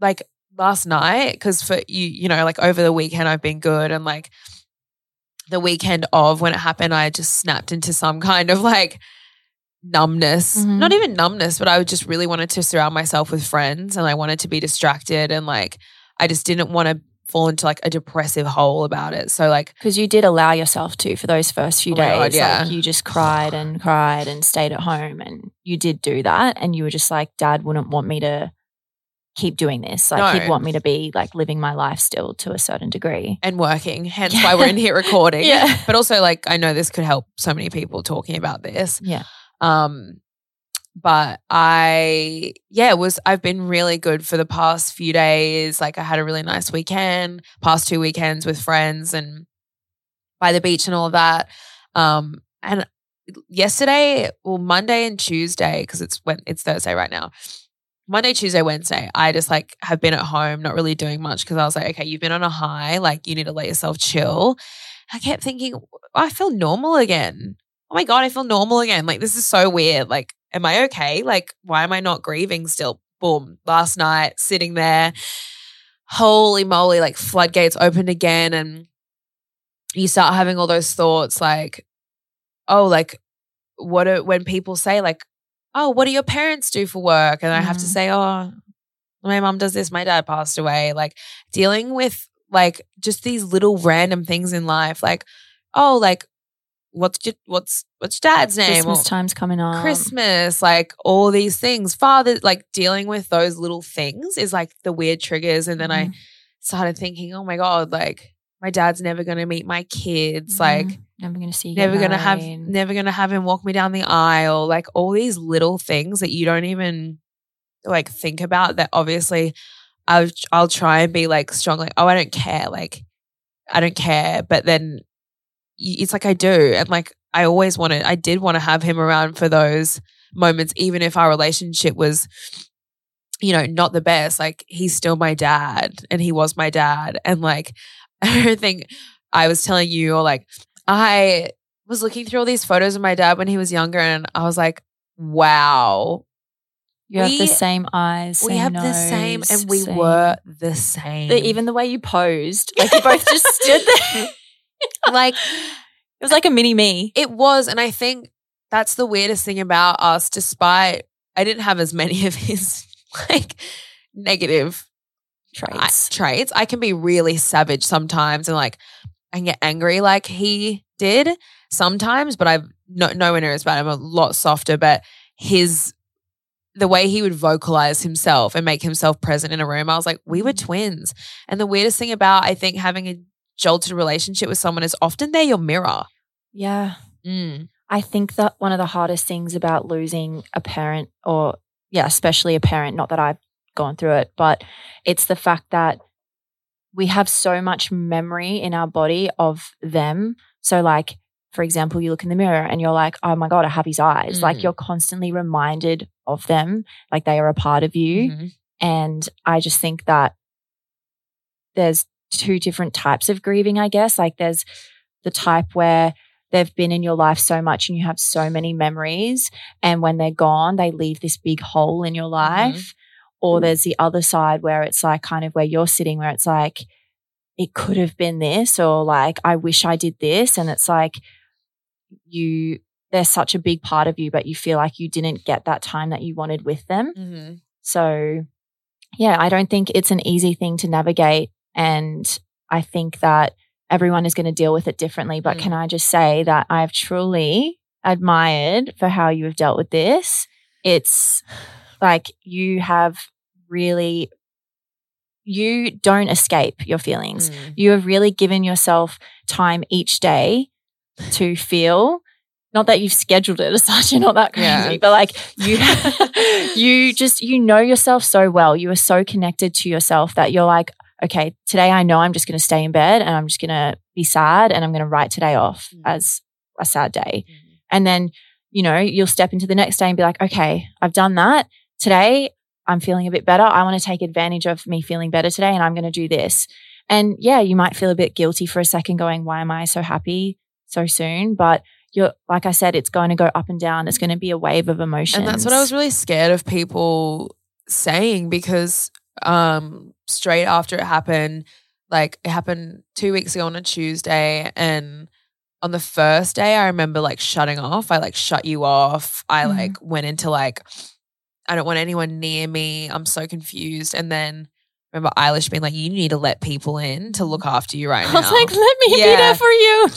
Speaker 5: like last night, because for you, you know, like over the weekend, I've been good. And like, the weekend of when it happened, I just snapped into some kind of like numbness.
Speaker 4: Mhm.
Speaker 5: Not even numbness, but I just really wanted to surround myself with friends and I wanted to be distracted and like I just didn't want to fall into like a depressive hole about it. So like
Speaker 4: Because you did allow yourself to for those first few
Speaker 5: Oh
Speaker 4: days.
Speaker 5: God, yeah.
Speaker 4: Like you just cried and cried and stayed at home and you did do that. And you were just like, Dad wouldn't want me to keep doing this. Like
Speaker 5: No.
Speaker 4: he'd want me to be like living my life still to a certain degree.
Speaker 5: and working, hence
Speaker 4: Yeah.
Speaker 5: why we're in here recording.
Speaker 4: Yeah.
Speaker 5: But also like I know this could help so many people talking about this.
Speaker 4: Yeah.
Speaker 5: Um, but I, yeah, it was, I've been really good for the past few days. Like I had a really nice weekend, past two weekends with friends and by the beach and all that. Um, and yesterday, well, Monday and Tuesday, because it's when it's Thursday right now. Monday, Tuesday, Wednesday, I just like have been at home, not really doing much because I was like, okay, you've been on a high, like you need to let yourself chill. I kept thinking, I feel normal again. Oh my God, I feel normal again. Like, this is so weird. Like, am I okay? Like, why am I not grieving still? Boom. Last night, sitting there, holy moly, like floodgates opened again. And you start having all those thoughts like, oh, like, what are, when people say, like, oh, what do your parents do for work? And I have to
Speaker 4: Mhm.
Speaker 5: say, oh, my mom does this, my dad passed away. Like, dealing with like just these little random things in life, like, oh, like, what's your, what's, what's dad's name?
Speaker 4: Christmas time's coming on.
Speaker 5: Christmas, like all these things. Father, like dealing with those little things is like the weird triggers. And then I
Speaker 4: Mhm.
Speaker 5: started thinking, oh my God, like my dad's never going to meet my kids. Like,
Speaker 4: Mhm. never gonna see
Speaker 5: never gonna have never gonna have him walk me down the aisle like all these little things that you don't even like think about that obviously I'll I'll try and be like strong like oh I don't care like I don't care but then it's like I do and like I always wanted I did want to have him around for those moments even if our relationship was you know not the best like he's still my dad and he was my dad and like I don't think I was telling you or like I was looking through all these photos of my dad when he was younger and I was like, wow,
Speaker 4: You have the same eyes.
Speaker 5: we
Speaker 4: same
Speaker 5: have the same
Speaker 4: nose,
Speaker 5: and we
Speaker 4: same-
Speaker 5: were the same.
Speaker 4: Even the way you posed, like you both just stood there.
Speaker 5: like
Speaker 4: It was like a mini me.
Speaker 5: it was and I think that's the weirdest thing about us despite I didn't have as many of his like negative I-
Speaker 4: Traits.
Speaker 5: traits. I can be really savage sometimes and like I can get angry like he did sometimes, but I've no, nowhere near as bad. I'm a lot softer, but his the way he would vocalize himself and make himself present in a room, I was like, we were mm. twins. And the weirdest thing about I think having a jolted relationship with someone is often they're your mirror.
Speaker 4: yeah.
Speaker 5: Mm.
Speaker 4: I think that one of the hardest things about losing a parent, or yeah, especially a parent, not that I've gone through it, but it's the fact that we have so much memory in our body of them. So, like, for example, you look in the mirror and you're like, oh my God, I have his eyes. Like,
Speaker 5: Mhm.
Speaker 4: you're constantly reminded of them, like they are a part of you.
Speaker 5: Mhm.
Speaker 4: And I just think that there's two different types of grieving, I guess. Like there's the type where they've been in your life so much and you have so many memories. And when they're gone, they leave this big hole in your life. Or there's the other side where it's like kind of where you're sitting, where it's like, it could have been this, or like, I wish I did this. And it's like, you, they're such a big part of you, but you feel like you didn't get that time that you wanted with them.
Speaker 5: Mhm.
Speaker 4: So, yeah, I don't think it's an easy thing to navigate. And I think that everyone is going to deal with it differently. But
Speaker 5: Mm.
Speaker 4: can I just say that I've truly admired for how you have dealt with this? It's like you have really, you don't escape your feelings.
Speaker 5: Mm.
Speaker 4: You have really given yourself time each day to feel. Not that you've scheduled it as such, you're not that crazy,
Speaker 5: Yeah.
Speaker 4: but like you, you just you know yourself so well. You are so connected to yourself that you're like, okay, today I know I'm just going to stay in bed and I'm just going to be sad and I'm going to write today off
Speaker 5: Mhm.
Speaker 4: as a sad day.
Speaker 5: Mhm.
Speaker 4: And then, you know, you'll step into the next day and be like, okay, I've done that. Today, I'm feeling a bit better. I want to take advantage of me feeling better today and I'm going to do this. And yeah, you might feel a bit guilty for a second going, why am I so happy so soon? But you're, like I said, it's going to go up and down. It's going to be a wave of emotions.
Speaker 5: And that's what I was really scared of people saying because um straight after it happened, like it happened two weeks ago on a Tuesday and on the first day I remember like shutting off. I like shut you off. I
Speaker 4: Mhm.
Speaker 5: like went into like I don't want anyone near me. I'm so confused. And then remember Eilish being like, "You need to let people in to look after you right now."
Speaker 4: I was like, let me be
Speaker 5: Yeah.
Speaker 4: there for you.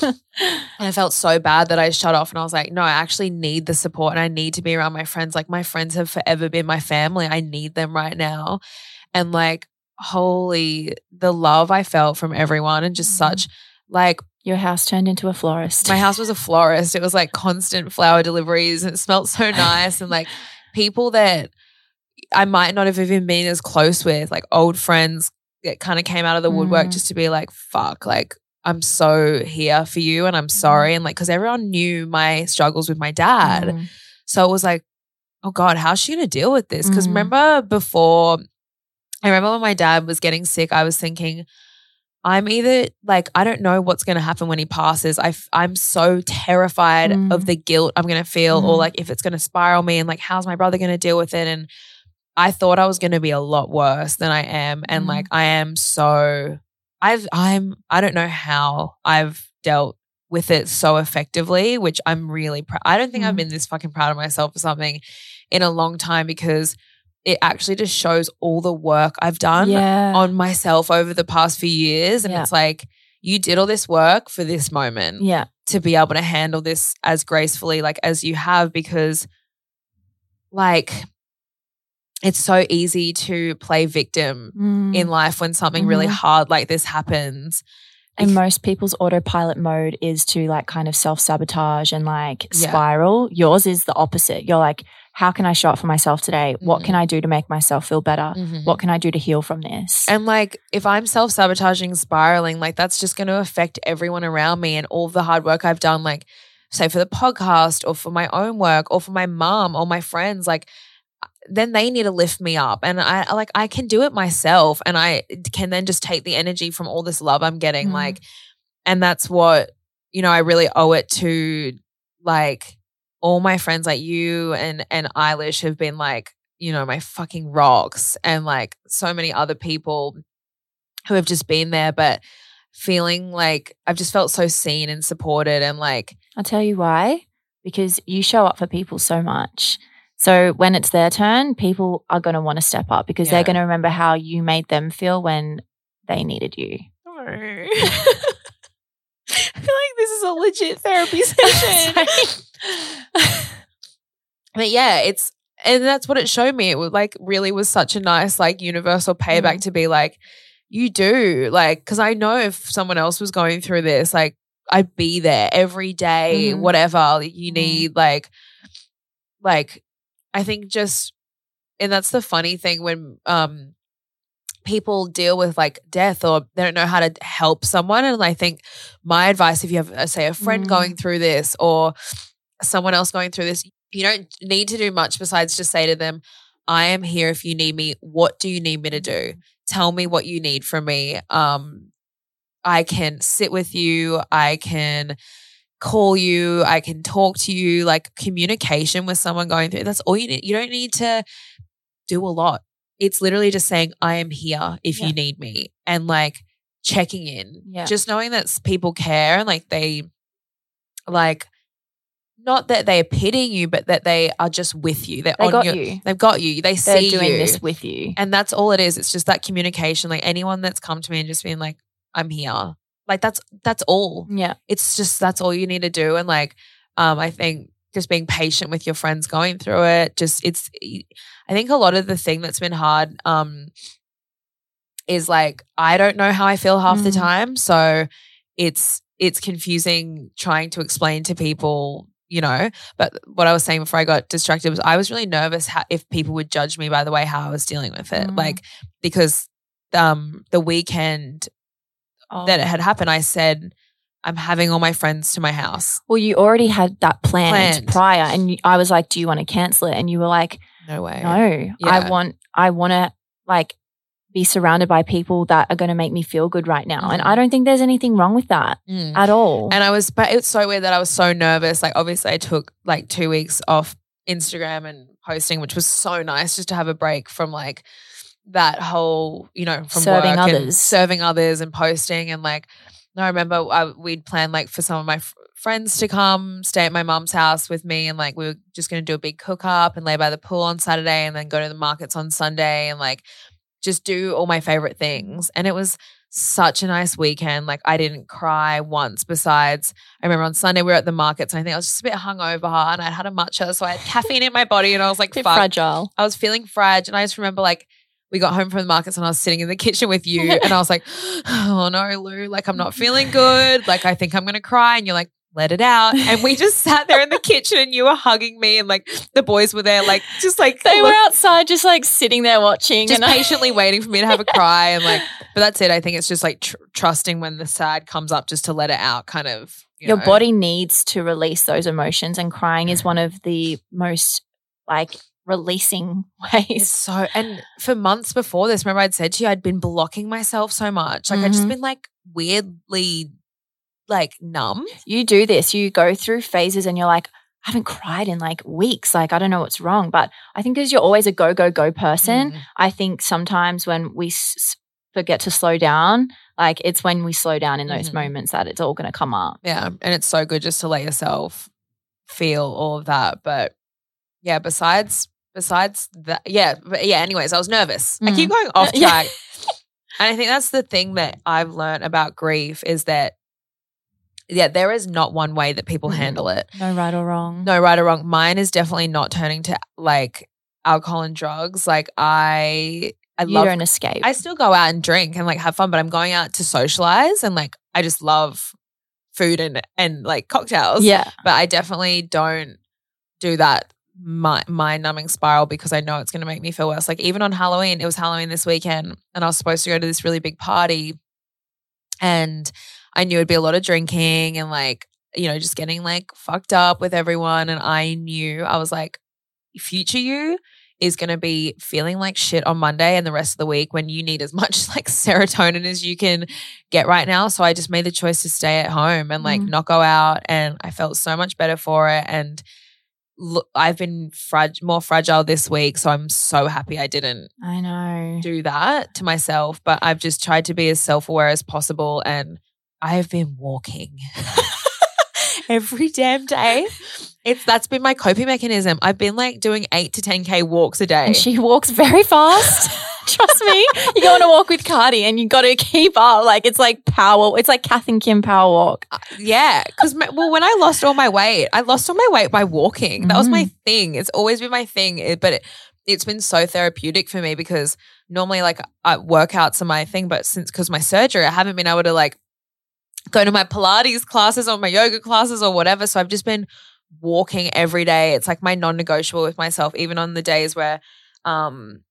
Speaker 5: And I felt so bad that I shut off and I was like, no, I actually need the support and I need to be around my friends. Like my friends have forever been my family. I need them right now. And like, holy, the love I felt from everyone and just
Speaker 4: Mhm.
Speaker 5: such like
Speaker 4: Your house turned into a florist.
Speaker 5: my house was a florist. It was like constant flower deliveries and it smelled so nice. And like people that I might not have even been as close with, like old friends that kind of came out of the woodwork
Speaker 4: Mm.
Speaker 5: just to be like, fuck, like I'm so here for you and I'm sorry. And like, cause everyone knew my struggles with my dad.
Speaker 4: Mm.
Speaker 5: So it was like, oh God, how's she to deal with this? Because
Speaker 4: Mhm.
Speaker 5: remember before, I remember when my dad was getting sick, I was thinking, I'm either like, I don't know what's going to happen when he passes. I f- I'm so terrified
Speaker 4: Mm.
Speaker 5: of the guilt I'm going to feel or
Speaker 4: Mhm.
Speaker 5: like if it's going to spiral me and like, how's my brother going to deal with it? And I thought I was going to be a lot worse than I am. And
Speaker 4: Mhm.
Speaker 5: like, I am so, I've, I'm, I don't know how I've dealt with it so effectively, which I'm really proud. I don't think I've
Speaker 4: Mhm.
Speaker 5: been this fucking proud of myself for something in a long time because it actually just shows all the work I've done
Speaker 4: yeah.
Speaker 5: on myself over the past few years. And
Speaker 4: Yeah.
Speaker 5: it's like, you did all this work for this moment
Speaker 4: yeah.
Speaker 5: to be able to handle this as gracefully, like as you have, because like it's so easy to play victim
Speaker 4: Mm.
Speaker 5: in life when something really
Speaker 4: Mhm.
Speaker 5: hard like this happens.
Speaker 4: And most people's autopilot mode is to like kind of self sabotage and like
Speaker 5: Yeah.
Speaker 4: spiral. Yours is the opposite. You're like, how can I show up for myself today? What
Speaker 5: Mhm.
Speaker 4: can I do to make myself feel better?
Speaker 5: Mhm.
Speaker 4: What can I do to heal from this?
Speaker 5: And like, if I'm self sabotaging, spiraling, like that's just going to affect everyone around me and all the hard work I've done, like, say for the podcast or for my own work or for my mom or my friends, like, then they need to lift me up. And I like, I can do it myself and I can then just take the energy from all this love I'm getting.
Speaker 4: Mhm.
Speaker 5: Like, and that's what, you know, I really owe it to like all my friends like you and and Eilish have been like, you know, my fucking rocks and like so many other people who have just been there, but feeling like I've just felt so seen and supported and like
Speaker 4: I'll tell you why. Because you show up for people so much. So when it's their turn, people are going to want to step up because
Speaker 5: Yeah.
Speaker 4: they're going to remember how you made them feel when they needed you.
Speaker 5: I feel like this is a legit therapy session. but yeah, it's and that's what it showed me. It was like really was such a nice like universal payback
Speaker 4: Mm.
Speaker 5: to be like, you do like because I know if someone else was going through this, like I'd be there every day,
Speaker 4: Mhm.
Speaker 5: whatever you
Speaker 4: Mhm.
Speaker 5: need. Like, like I think just and that's the funny thing when um people deal with like death or they don't know how to help someone and i think my advice if you have uh, say a friend
Speaker 4: Mm.
Speaker 5: going through this or someone else going through this you don't need to do much besides just say to them i am here if you need me. What do you need me to do? Tell me what you need from me. Um i can sit with you. I can call you. I can talk to you. Like communication with someone going through that's all you need you don't need to do a lot. It's literally just saying i am here if
Speaker 4: Yeah.
Speaker 5: you need me and like checking in.
Speaker 4: Yeah.
Speaker 5: just knowing that people care and like they like not that they are pitying you but that they are just with you. They're
Speaker 4: They
Speaker 5: on
Speaker 4: got
Speaker 5: your,
Speaker 4: you.
Speaker 5: they've got you. They
Speaker 4: They're
Speaker 5: see
Speaker 4: doing
Speaker 5: you.
Speaker 4: this with you.
Speaker 5: and that's all it is. It's just that communication. Like anyone that's come to me and just been like i'm here. Like that's that's all.
Speaker 4: Yeah.
Speaker 5: it's just that's all you need to do. And like um i think just being patient with your friends going through it just it's i think a lot of the thing that's been hard um is like i don't know how i feel half the
Speaker 4: Mm.
Speaker 5: time. So it's it's confusing trying to explain to people you know but what i was saying before i got distracted was i was really nervous how, if people would judge me by the way how i was dealing with it
Speaker 4: Mm.
Speaker 5: like because um the weekend
Speaker 4: Oh.
Speaker 5: that it had happened i said i'm having all my friends to my house
Speaker 4: Well, you already had that planned,
Speaker 5: Planned.
Speaker 4: prior, and you, I was like, "Do you want to cancel it?" And you were like,
Speaker 5: no way
Speaker 4: "No,
Speaker 5: Yeah.
Speaker 4: I want, I want to like be surrounded by people that are going to make me feel good right now." And
Speaker 5: Mhm.
Speaker 4: I don't think there's anything wrong with that
Speaker 5: Mm.
Speaker 4: at all.
Speaker 5: And I was, but it's so weird that I was so nervous. Like, obviously, I took like two weeks off Instagram and posting, which was so nice just to have a break from like that whole, you know, from
Speaker 4: Serving
Speaker 5: work and
Speaker 4: others.
Speaker 5: serving others and posting. And like, no I remember I, we'd planned like for some of my f- friends to come stay at my mom's house with me. And like, we were just going to do a big cook up and lay by the pool on Saturday and then go to the markets on Sunday. And like, just do all my favorite things. And it was such a nice weekend. Like I didn't cry once. Besides, I remember on Sunday we were at the markets and I think I was just a bit hungover and I had a matcha. So I had caffeine in my body and I was like, fuck.
Speaker 4: fragile.
Speaker 5: I was feeling fragile. And I just remember like we got home from the markets and I was sitting in the kitchen with you and I was like, oh no, Lou, like I'm not feeling good. Like I think I'm going to cry. And you're like, let it out. And we just sat there in the kitchen and you were hugging me and like the boys were there, like just like
Speaker 4: They
Speaker 5: look-
Speaker 4: were outside just like sitting there watching.
Speaker 5: just
Speaker 4: and I-
Speaker 5: patiently waiting for me to have a cry and like, but that's it. I think it's just like tr- trusting when the sad comes up just to let it out kind of. You
Speaker 4: your
Speaker 5: know.
Speaker 4: body needs to release those emotions and crying is one of the most like releasing
Speaker 5: It's
Speaker 4: ways.
Speaker 5: so, and for months before this, remember I'd said to you, I'd been blocking myself so much. Like I'd just
Speaker 4: Mhm.
Speaker 5: been like weirdly like numb.
Speaker 4: You do this, you go through phases and you're like, I haven't cried in like weeks. Like, I don't know what's wrong. But I think because you're always a go, go, go person,
Speaker 5: Mm.
Speaker 4: I think sometimes when we s- forget to slow down, like it's when we slow down in those
Speaker 5: Mhm.
Speaker 4: moments that it's all going to come up.
Speaker 5: Yeah. And it's so good just to let yourself feel all of that. But yeah, besides, besides that, yeah, but yeah, anyways, I was nervous. I keep going off
Speaker 4: Mm.
Speaker 5: Track. and I think that's the thing that I've learned about grief is that, yeah, there is not one way that people
Speaker 4: Mhm.
Speaker 5: handle it.
Speaker 4: No right or wrong.
Speaker 5: No, right or wrong. Mine is definitely not turning to like alcohol and drugs. Like I, I
Speaker 4: you
Speaker 5: love.
Speaker 4: don't escape.
Speaker 5: I still go out and drink and like have fun, but I'm going out to socialize and like I just love food and and like cocktails.
Speaker 4: yeah.
Speaker 5: but I definitely don't do that mind numbing spiral because I know it's going to make me feel worse. Like even on Halloween, it was Halloween this weekend, and I was supposed to go to this really big party, and I knew it'd be a lot of drinking and like you know just getting like fucked up with everyone, and I knew I was like, future you is going to be feeling like shit on Monday and the rest of the week when you need as much like serotonin as you can get right now. So I just made the choice to stay at home and like
Speaker 4: Mm.
Speaker 5: not go out. And I felt so much better for it. And look, I've been frag- more fragile this week. So I'm so happy I didn't
Speaker 4: I know.
Speaker 5: do that to myself. But I've just tried to be as self aware as possible. And I have been walking every damn day. It's that's been my coping mechanism. I've been like doing eight to 10K walks a day.
Speaker 4: And she walks very fast. Trust me. You go on a walk with Cardi and you got to keep up. Like it's like power. It's like Kath and Kim power walk.
Speaker 5: Yeah, because well, when I lost all my weight, I lost all my weight by walking. That was my
Speaker 4: Mm.
Speaker 5: thing. It's always been my thing. It- but it, it's been so therapeutic for me because normally, like, I, workouts are my thing. But since because my surgery, I haven't been able to like go to my Pilates classes or my yoga classes or whatever. So I've just been walking every day. It's like my non-negotiable with myself, even on the days where um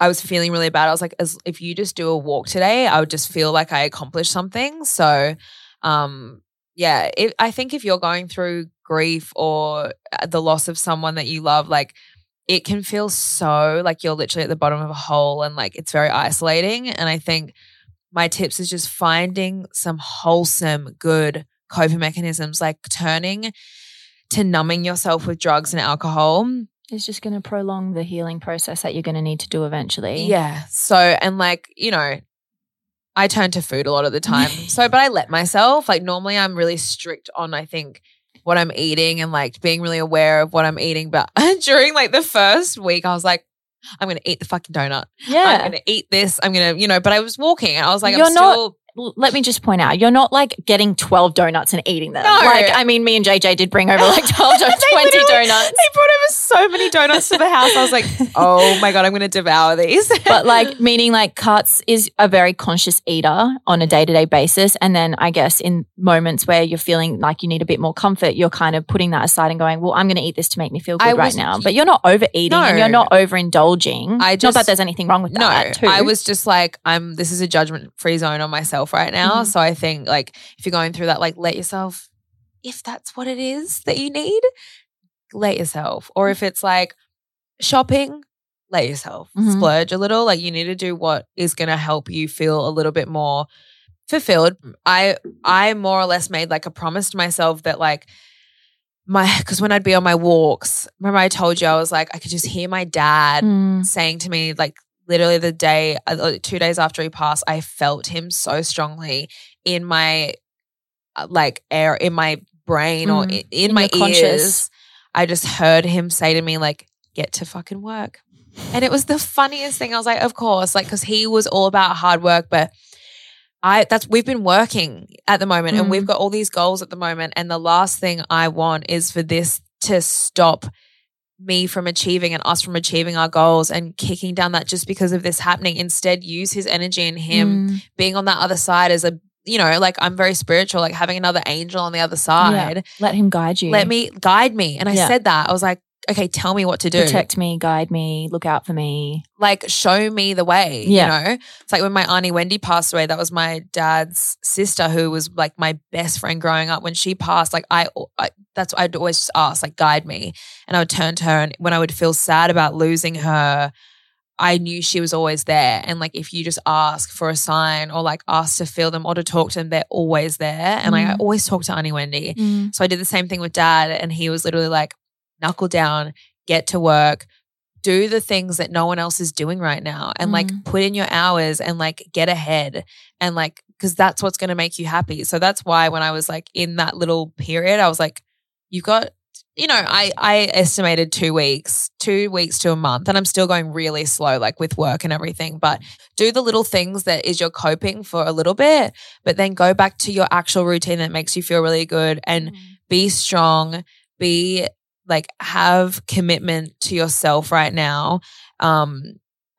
Speaker 5: I was feeling really bad. I was like, as if you just do a walk today, I would just feel like I accomplished something. So um yeah, it, I think if you're going through grief or uh, the loss of someone that you love, like it can feel so like you're literally at the bottom of a hole and like it's very isolating. And I think my tips is just finding some wholesome, good coping mechanisms, like turning to numbing yourself with drugs and alcohol.
Speaker 4: It's just going to prolong the healing process that you're going to need to do eventually.
Speaker 5: Yeah. So, and like, you know, I turn to food a lot of the time. so, but I let myself, like, normally I'm really strict on, I think, what I'm eating and like being really aware of what I'm eating. But during like the first week, I was like, I'm going to eat the fucking donut.
Speaker 4: Yeah.
Speaker 5: I'm going to eat this. I'm going to, you know, but I was walking and I was like,
Speaker 4: You're
Speaker 5: I'm
Speaker 4: not-
Speaker 5: still.
Speaker 4: Let me just point out, you're not like getting 12 donuts and eating them.
Speaker 5: No.
Speaker 4: Like, I mean, me and JJ did bring over like 12 to 20 donuts.
Speaker 5: They brought over so many donuts to the house. I was like, oh my God, I'm going to devour these.
Speaker 4: but like meaning like Cuts is a very conscious eater on a day to day basis. And then I guess in moments where you're feeling like you need a bit more comfort, you're kind of putting that aside and going, well, I'm going to eat this to make me feel good
Speaker 5: I
Speaker 4: right
Speaker 5: was-
Speaker 4: now. But you're not overeating and you're not overindulging.
Speaker 5: I
Speaker 4: not that there's anything wrong with
Speaker 5: no,
Speaker 4: that. Too.
Speaker 5: I was just like, I'm. This is a judgment free zone on myself right now.
Speaker 4: Mhm.
Speaker 5: So I think like if you're going through that, like let yourself, if that's what it is that you need, let yourself. Or if it's like shopping, let yourself
Speaker 4: Mhm.
Speaker 5: splurge a little. Like you need to do what is going to help you feel a little bit more fulfilled. I I more or less made like a promise to myself that like my because when I'd be on my walks, remember I told you I was like I could just hear my dad
Speaker 4: Mm.
Speaker 5: saying to me like literally the day uh, two days after he passed i felt him so strongly in my uh, like air in my brain or
Speaker 4: Mm.
Speaker 5: in, in
Speaker 4: In
Speaker 5: my
Speaker 4: your conscious.
Speaker 5: i just heard him say to me like get to fucking work And it was the funniest thing. I was like, of course, like, because he was all about hard work, but I, that's, we've been working at the moment and
Speaker 4: Mm.
Speaker 5: we've got all these goals at the moment. And the last thing I want is for this to stop me from achieving and us from achieving our goals and kicking down that just because of this happening. Instead, use his energy and him
Speaker 4: Mm.
Speaker 5: being on that other side as a, you know, like I'm very spiritual, like having another angel on the other side.
Speaker 4: Let him guide you.
Speaker 5: Let me guide me. And I
Speaker 4: Yeah.
Speaker 5: said that. I was like, okay, tell me what to do.
Speaker 4: protect me, guide me, look out for me.
Speaker 5: Like, show me the way.
Speaker 4: Yeah.
Speaker 5: You know? It's like when my Auntie Wendy passed away, that was my dad's sister who was like my best friend growing up. When she passed, like I, I that's what I'd always just ask, like, guide me. And I would turn to her and when I would feel sad about losing her, I knew she was always there. And like, if you just ask for a sign or like ask to feel them or to talk to them, they're always there. And like, I
Speaker 4: Mm.
Speaker 5: always talk to Auntie Wendy.
Speaker 4: Mm.
Speaker 5: So I did the same thing with dad, and he was literally like, knuckle down, get to work, do the things that no one else is doing right now, and like
Speaker 4: Mm.
Speaker 5: put in your hours and like get ahead. And like, because that's what's going to make you happy. So that's why when I was like in that little period, I was like, you've got, you know, I, I estimated two weeks, two weeks to a month, and I'm still going really slow, like with work and everything. But do the little things that is your coping for a little bit, but then go back to your actual routine that makes you feel really good and be strong, be like have commitment to yourself right now. Um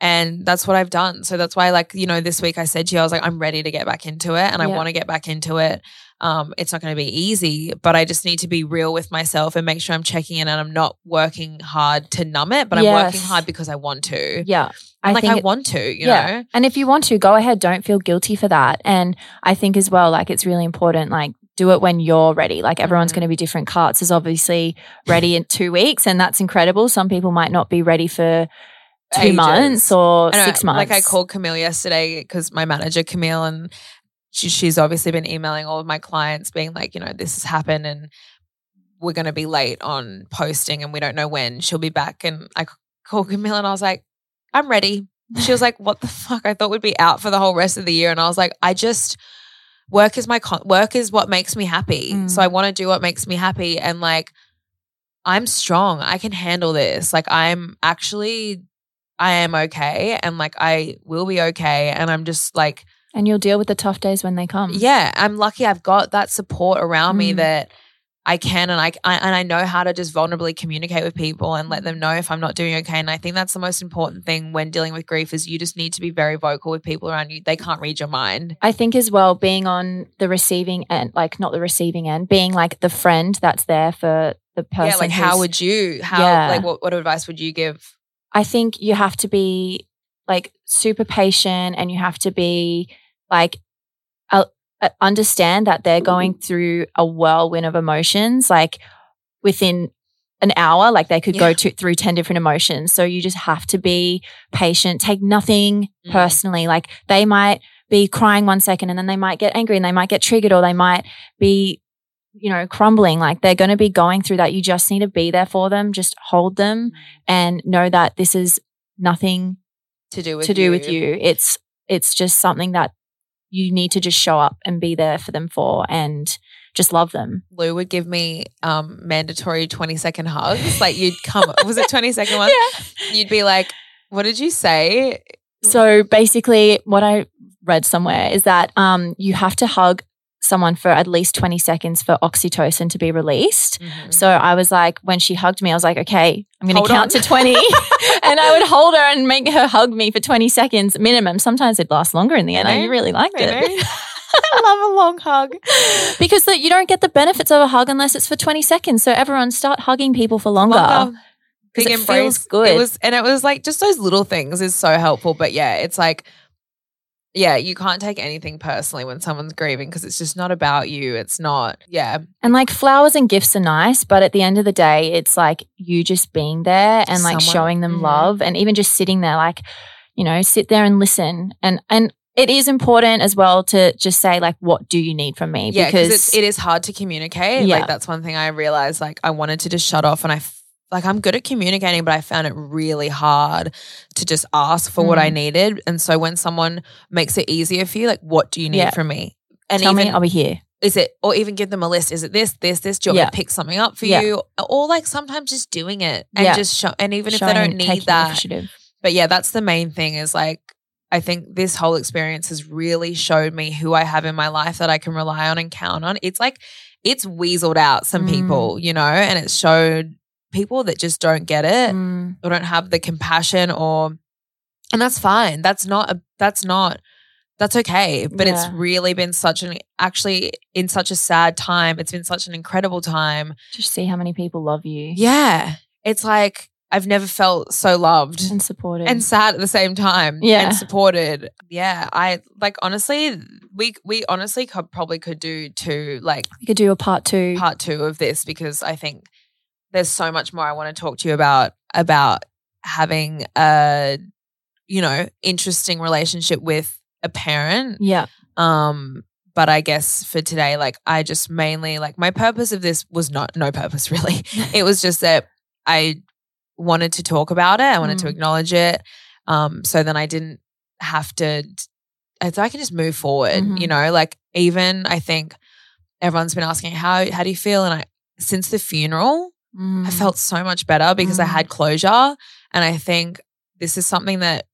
Speaker 5: and that's what I've done. So that's why like, you know, this week I said to you I was like I'm ready to get back into it and I
Speaker 4: Yeah.
Speaker 5: want to get back into it. Um it's not going to be easy, but I just need to be real with myself and make sure I'm checking in and I'm not working hard to numb it, but I'm working hard because I want to.
Speaker 4: Yeah.
Speaker 5: And, like
Speaker 4: think
Speaker 5: I
Speaker 4: it-
Speaker 5: want to, you
Speaker 4: yeah.
Speaker 5: know.
Speaker 4: And if you want to, go ahead. Don't feel guilty for that. And I think as well, like it's really important, like do it when you're ready. Like everyone's
Speaker 5: Mhm.
Speaker 4: going to be different. Carts is obviously ready in two weeks, and that's incredible. Some people might not be ready for two
Speaker 5: Ages.
Speaker 4: months or
Speaker 5: know,
Speaker 4: six months.
Speaker 5: Like I called Camille yesterday because my manager Camille and she, she's obviously been emailing all of my clients, being like, you know, this has happened and we're going to be late on posting and we don't know when she'll be back. And I called Camille and I was like, I'm ready. She was like, what the fuck? I thought we'd be out for the whole rest of the year. And I was like, I just work is my con- work is what makes me happy.
Speaker 4: Mm.
Speaker 5: So I want to do what makes me happy. And like, I'm strong. I can handle this. Like I'm actually I am okay and like I will be okay and I'm just like
Speaker 4: and you'll deal with the tough days when they come.
Speaker 5: yeah, I'm lucky I've got that support around me
Speaker 4: Mm.
Speaker 5: that I can and I, I and I know how to just vulnerably communicate with people and let them know if I'm not doing okay and I think that's the most important thing when dealing with grief is you just need to be very vocal with people around you. They can't read your mind.
Speaker 4: I think as well, being on the receiving end, like not the receiving end, being like the friend that's there for the person.
Speaker 5: yeah, like how would you how
Speaker 4: Yeah.
Speaker 5: like what, what advice would you give?
Speaker 4: I think you have to be like super patient and you have to be like understand that they're going through a whirlwind of emotions like within an hour like they could
Speaker 5: Yeah.
Speaker 4: go to, through 10 different emotions. So you just have to be patient. Take nothing
Speaker 5: Mm.
Speaker 4: personally. Like they might be crying one second and then they might get angry and they might get triggered or they might be you know crumbling. Like they're going to be going through that. You just need to be there for them. Just hold them and know that this is nothing
Speaker 5: To do with
Speaker 4: to do with you. It's it's just something that you need to just show up and be there for them for and just love them.
Speaker 5: Lou would give me um mandatory 20 second hugs. Like you'd come was it 20 second one? Yeah. You'd be like, What did you say?
Speaker 4: So basically what I read somewhere is that um you have to hug someone for at least 20 seconds for oxytocin to be released. Mm-hmm. So I was like, when she hugged me, I was like, okay, I'm going to count
Speaker 5: on.
Speaker 4: to 20. and I would hold her and make her hug me for 20 seconds minimum. Sometimes it'd last longer in the end. I really liked
Speaker 5: You
Speaker 4: it.
Speaker 5: I love a long hug.
Speaker 4: because the, you don't get the benefits of a hug unless it's for 20 seconds. So everyone start hugging people for longer.
Speaker 5: Longer.
Speaker 4: 'Cause
Speaker 5: Big
Speaker 4: it
Speaker 5: embrace.
Speaker 4: feels good.
Speaker 5: It was and it was like just those little things is so helpful. But yeah, it's like yeah, you can't take anything personally when someone's grieving because it's just not about you. It's not, yeah.
Speaker 4: And like flowers and gifts are nice, but at the end of the day, it's like you just being there and like
Speaker 5: Someone-
Speaker 4: showing them
Speaker 5: Mhm.
Speaker 4: love and even just sitting there, like, you know, sit there and listen. And, and, it is important as well to just say like, what do you need from me?
Speaker 5: Yeah, because it's, it is hard to communicate.
Speaker 4: Yeah.
Speaker 5: Like that's one thing I realized. Like I wanted to just shut off, and I like I'm good at communicating, but I found it really hard to just ask for what I
Speaker 4: Mm.
Speaker 5: needed. And so when someone makes it easier for you, like what do you need
Speaker 4: Yeah.
Speaker 5: from me? And
Speaker 4: tell
Speaker 5: even
Speaker 4: me, I'll be here.
Speaker 5: is it or even give them a list? Is it this, this, this? Do you want me
Speaker 4: Yeah.
Speaker 5: to pick something up for
Speaker 4: Yeah.
Speaker 5: you? Or like sometimes just doing it and
Speaker 4: Yeah.
Speaker 5: just show. And even if they don't need that, but yeah, that's the main thing is like, I think this whole experience has really showed me who I have in my life that I can rely on and count on. It's like, it's weaseled out some
Speaker 4: Mm.
Speaker 5: people, you know, and it showed people that just don't get it
Speaker 4: Mm,
Speaker 5: or don't have the compassion or, and that's fine. That's not, a, that's not, that's okay. But it's really been such an, actually, in such a sad time, it's been such an incredible time.
Speaker 4: just see how many people love you
Speaker 5: Yeah. It's like, I've never felt so loved
Speaker 4: and supported.
Speaker 5: and sad at the same time
Speaker 4: Yeah.
Speaker 5: and supported yeah i like honestly we we honestly could probably could do two like
Speaker 4: we could do a part two.
Speaker 5: part two of this because i think there's so much more i want to talk to you about about having a you know interesting relationship with a parent
Speaker 4: yeah.
Speaker 5: um but i guess for today like i just mainly like my purpose of this was not no purpose really it was just that I wanted to talk about it. I wanted to
Speaker 4: Mm.
Speaker 5: acknowledge it. Um, so then I didn't have to, so I can just move forward,
Speaker 4: Mhm.
Speaker 5: you know, like even I think everyone's been asking, how, how do you feel? And I, since the funeral, I
Speaker 4: Mm.
Speaker 5: felt so much better because I
Speaker 4: Mm.
Speaker 5: had closure. And I think this is something that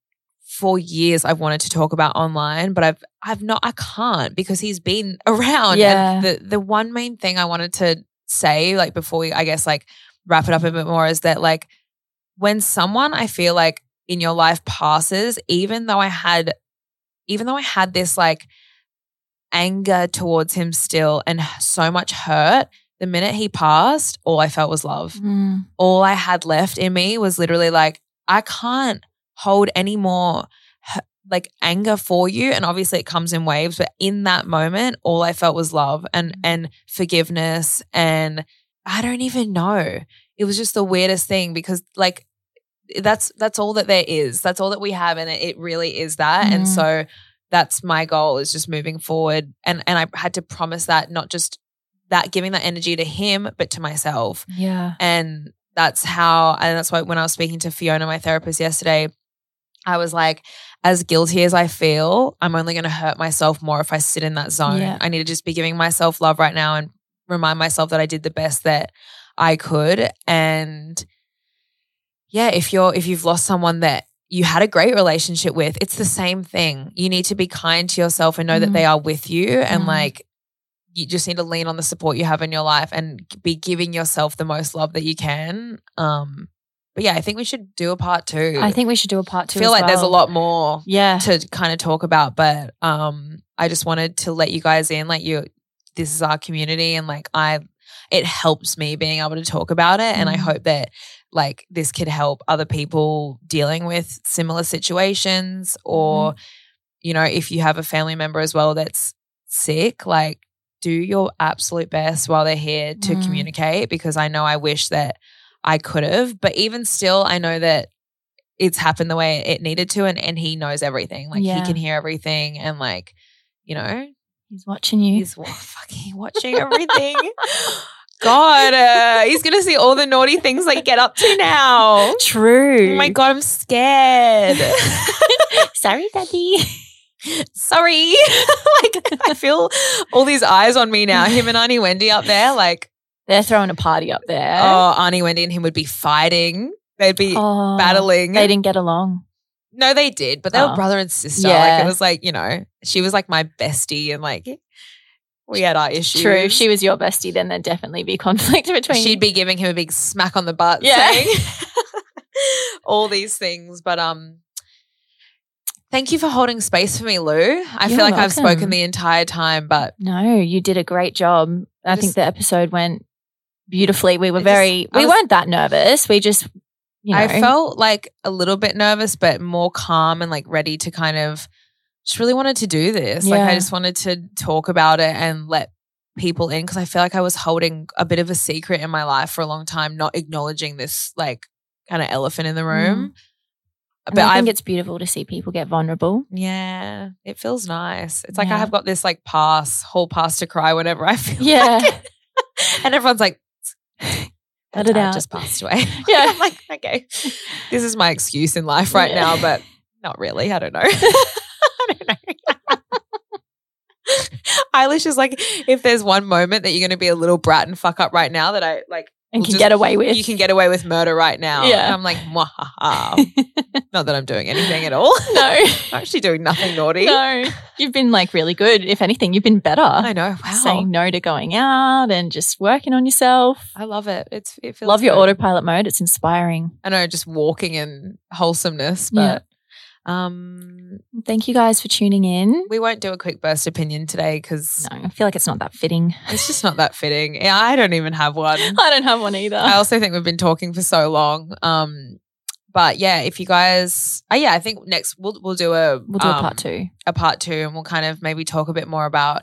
Speaker 5: for years I've wanted to talk about online, but I've I've not I can't because he's been around.
Speaker 4: Yeah.
Speaker 5: And the the one main thing I wanted to say, like before we I guess like wrap it up a bit more, is that like when someone I feel like in your life passes, even though I had even though I had this like anger towards him still and so much hurt, the minute he passed, all I felt was love
Speaker 4: Mm.
Speaker 5: all I had left in me was literally like, I can't hold any more like anger for you. And obviously it comes in waves, but in that moment, all I felt was love and and forgiveness. And I don't even know. It was just the weirdest thing because like that's that's all that there is. That's all that we have. And it, it really is that. And
Speaker 4: Mm.
Speaker 5: so that's my goal is just moving forward. And and I had to promise that not just that giving that energy to him, but to myself
Speaker 4: Yeah.
Speaker 5: and that's how and that's why when i was speaking to fiona my therapist yesterday i was like as guilty as i feel i'm only going to hurt myself more if i sit in that zone
Speaker 4: Yeah.
Speaker 5: i need to just be giving myself love right now and remind myself that i did the best that i could and yeah if you're if you've lost someone that you had a great relationship with it's the same thing you need to be kind to yourself and know that
Speaker 4: Mhm.
Speaker 5: they are with you and
Speaker 4: Mhm.
Speaker 5: like you just need to lean on the support you have in your life and be giving yourself the most love that you can. Um, but yeah, I think we should do a part two.
Speaker 4: I think we should do a part
Speaker 5: I
Speaker 4: two.
Speaker 5: feel
Speaker 4: as
Speaker 5: like there's a lot more
Speaker 4: Yeah.
Speaker 5: to kind of talk about, but um, I just wanted to let you guys in. Like you, this is our community, and like I, it helps me being able to talk about it, and I
Speaker 4: Mhm.
Speaker 5: hope that like this could help other people dealing with similar situations, or you know, if you have a family member as well that's sick, like do your absolute best while they're here to
Speaker 4: Mm.
Speaker 5: communicate because I know I wish that I could have, but even still, I know that it's happened the way it needed to, and, and he knows everything. Like
Speaker 4: Yeah.
Speaker 5: he can hear everything, and like you know,
Speaker 4: He's watching you.
Speaker 5: he's fucking watching everything. God, uh, he's gonna see all the naughty things I get up to now.
Speaker 4: True.
Speaker 5: Oh my god, I'm scared.
Speaker 4: Sorry, Daddy.
Speaker 5: Sorry. like I feel all these eyes on me now. Him and Auntie Wendy up there, like
Speaker 4: They're throwing a party up there.
Speaker 5: oh, Auntie Wendy and him would be fighting. They'd be
Speaker 4: Oh,
Speaker 5: battling.
Speaker 4: They didn't get along.
Speaker 5: No, they did, but they were
Speaker 4: Oh.
Speaker 5: brother and sister.
Speaker 4: Yeah.
Speaker 5: Like it was like, you know, she was like my bestie and like we had our issues.
Speaker 4: True. If she was your bestie, then there'd definitely be conflict between.
Speaker 5: She'd be giving him a big smack on the butt
Speaker 4: Yeah.
Speaker 5: saying all these things. But um thank you for holding space for me, Lou. I
Speaker 4: You're
Speaker 5: feel like I've spoken the entire time, but
Speaker 4: No, you did a great job. I
Speaker 5: Just-
Speaker 4: think the episode went beautifully. We were
Speaker 5: I just-
Speaker 4: very. We
Speaker 5: was-
Speaker 4: weren't that nervous. We just, you know,
Speaker 5: I felt like a little bit nervous, but more calm and like ready to kind of just really wanted to do this. Like I just wanted to talk about it and let people in because I feel like I was holding a bit of a secret in my life for a long time, not acknowledging this like kind of elephant in the room.
Speaker 4: And
Speaker 5: But
Speaker 4: I think
Speaker 5: I've
Speaker 4: it's beautiful to see people get vulnerable.
Speaker 5: yeah, it feels nice. It's like I have got this like pass, whole pass to cry whenever I feel
Speaker 4: Yeah.
Speaker 5: like it. and everyone's like,
Speaker 4: Let it out."
Speaker 5: just passed away.
Speaker 4: Yeah.
Speaker 5: I'm like, okay, this is my excuse in life right
Speaker 4: Yeah.
Speaker 5: now, but not really. I don't know. I don't know. Eilish is like, if there's one moment that you're going to be a little brat and fuck up right now, that I like,
Speaker 4: and
Speaker 5: we'll
Speaker 4: can
Speaker 5: just-
Speaker 4: get away with.
Speaker 5: You can get away with murder right now.
Speaker 4: Yeah.
Speaker 5: And I'm like. Not that I'm doing anything at all.
Speaker 4: no,
Speaker 5: I'm actually doing nothing naughty.
Speaker 4: no. You've been like really good. If anything, you've been better.
Speaker 5: I know. Wow.
Speaker 4: Saying no to going out and just working on yourself.
Speaker 5: I love it. It's it feels
Speaker 4: Love your autopilot mode. It's inspiring.
Speaker 5: I know, just walking in wholesomeness, but um,
Speaker 4: Thank you guys for tuning in.
Speaker 5: we won't do a quick burst opinion today because
Speaker 4: No, I feel like it's not that fitting.
Speaker 5: it's just not that fitting. Yeah, I don't even have one.
Speaker 4: I don't have one either.
Speaker 5: I also think we've been talking for so long. Um, but yeah, if you guys, uh, yeah, I think next we'll we'll do a
Speaker 4: we'll do a
Speaker 5: um,
Speaker 4: part two.
Speaker 5: a part two, and we'll kind of maybe talk a bit more about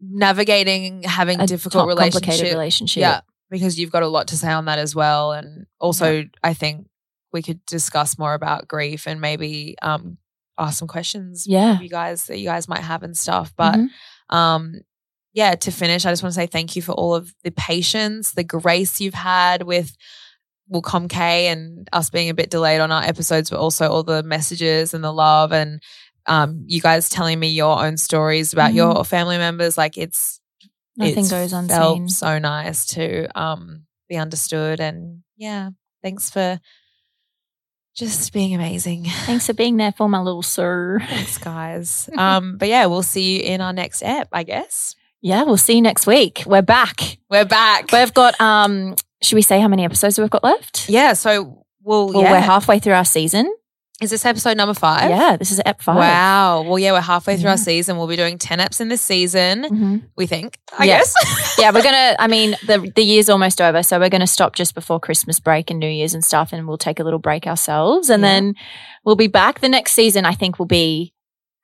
Speaker 5: navigating having
Speaker 4: A
Speaker 5: difficult
Speaker 4: top-
Speaker 5: relationships.
Speaker 4: complicated relationship.
Speaker 5: Yeah, because you've got a lot to say on that as well, and also I think we could discuss more about grief and maybe um ask some questions
Speaker 4: Yeah.
Speaker 5: you guys that you guys might have and stuff. But
Speaker 4: Mhm.
Speaker 5: um yeah, to finish, I just want to say thank you for all of the patience, the grace you've had with Wilcom K and us being a bit delayed on our episodes, but also all the messages and the love and um, you guys telling me your own stories about
Speaker 4: Mhm.
Speaker 5: your family members. Like it's
Speaker 4: Nothing
Speaker 5: it's
Speaker 4: goes unseen.
Speaker 5: so nice to um, be understood and yeah, thanks for just being amazing.
Speaker 4: Thanks for being there for my little sir.
Speaker 5: Thanks, guys. um, but yeah, we'll see you in our next app, I guess.
Speaker 4: Yeah, we'll see you next week. We're back.
Speaker 5: We're back.
Speaker 4: We've got um should we say how many episodes we've got left?
Speaker 5: yeah, so we'll,
Speaker 4: Well,
Speaker 5: yeah.
Speaker 4: we're halfway through our season.
Speaker 5: Is this episode number five?
Speaker 4: Yeah, this is ep five.
Speaker 5: Wow. Well, yeah, we're halfway through
Speaker 4: Yeah.
Speaker 5: our season. We'll be doing 10 eps in this season,
Speaker 4: Mhm.
Speaker 5: we think, I
Speaker 4: Yeah.
Speaker 5: guess.
Speaker 4: yeah, we're gonna. I mean, the the year's almost over, so we're gonna stop just before Christmas break and New Year's and stuff, and we'll take a little break ourselves, and
Speaker 5: Yeah.
Speaker 4: then we'll be back. The next season, I think, will be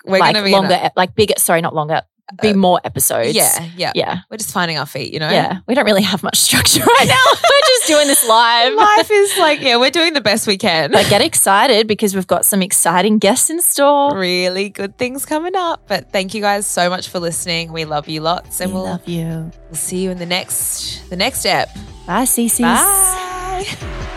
Speaker 5: We're
Speaker 4: like
Speaker 5: going to be
Speaker 4: longer,
Speaker 5: a-
Speaker 4: like bigger. Sorry, not longer. Be
Speaker 5: Uh,
Speaker 4: more episodes.
Speaker 5: yeah, yeah,
Speaker 4: yeah,
Speaker 5: We're just finding our feet, you know?
Speaker 4: yeah. We don't really have much structure right now. we're just doing this live.
Speaker 5: Life is like, yeah, we're doing the best we can.
Speaker 4: But get excited because we've got some exciting guests in store.
Speaker 5: really good things coming up. But thank you guys so much for listening. We love you lots, and
Speaker 4: we
Speaker 5: we'll,
Speaker 4: love you.
Speaker 5: we'll see you in the next the next ep.
Speaker 4: Bye, Cece.
Speaker 5: Bye.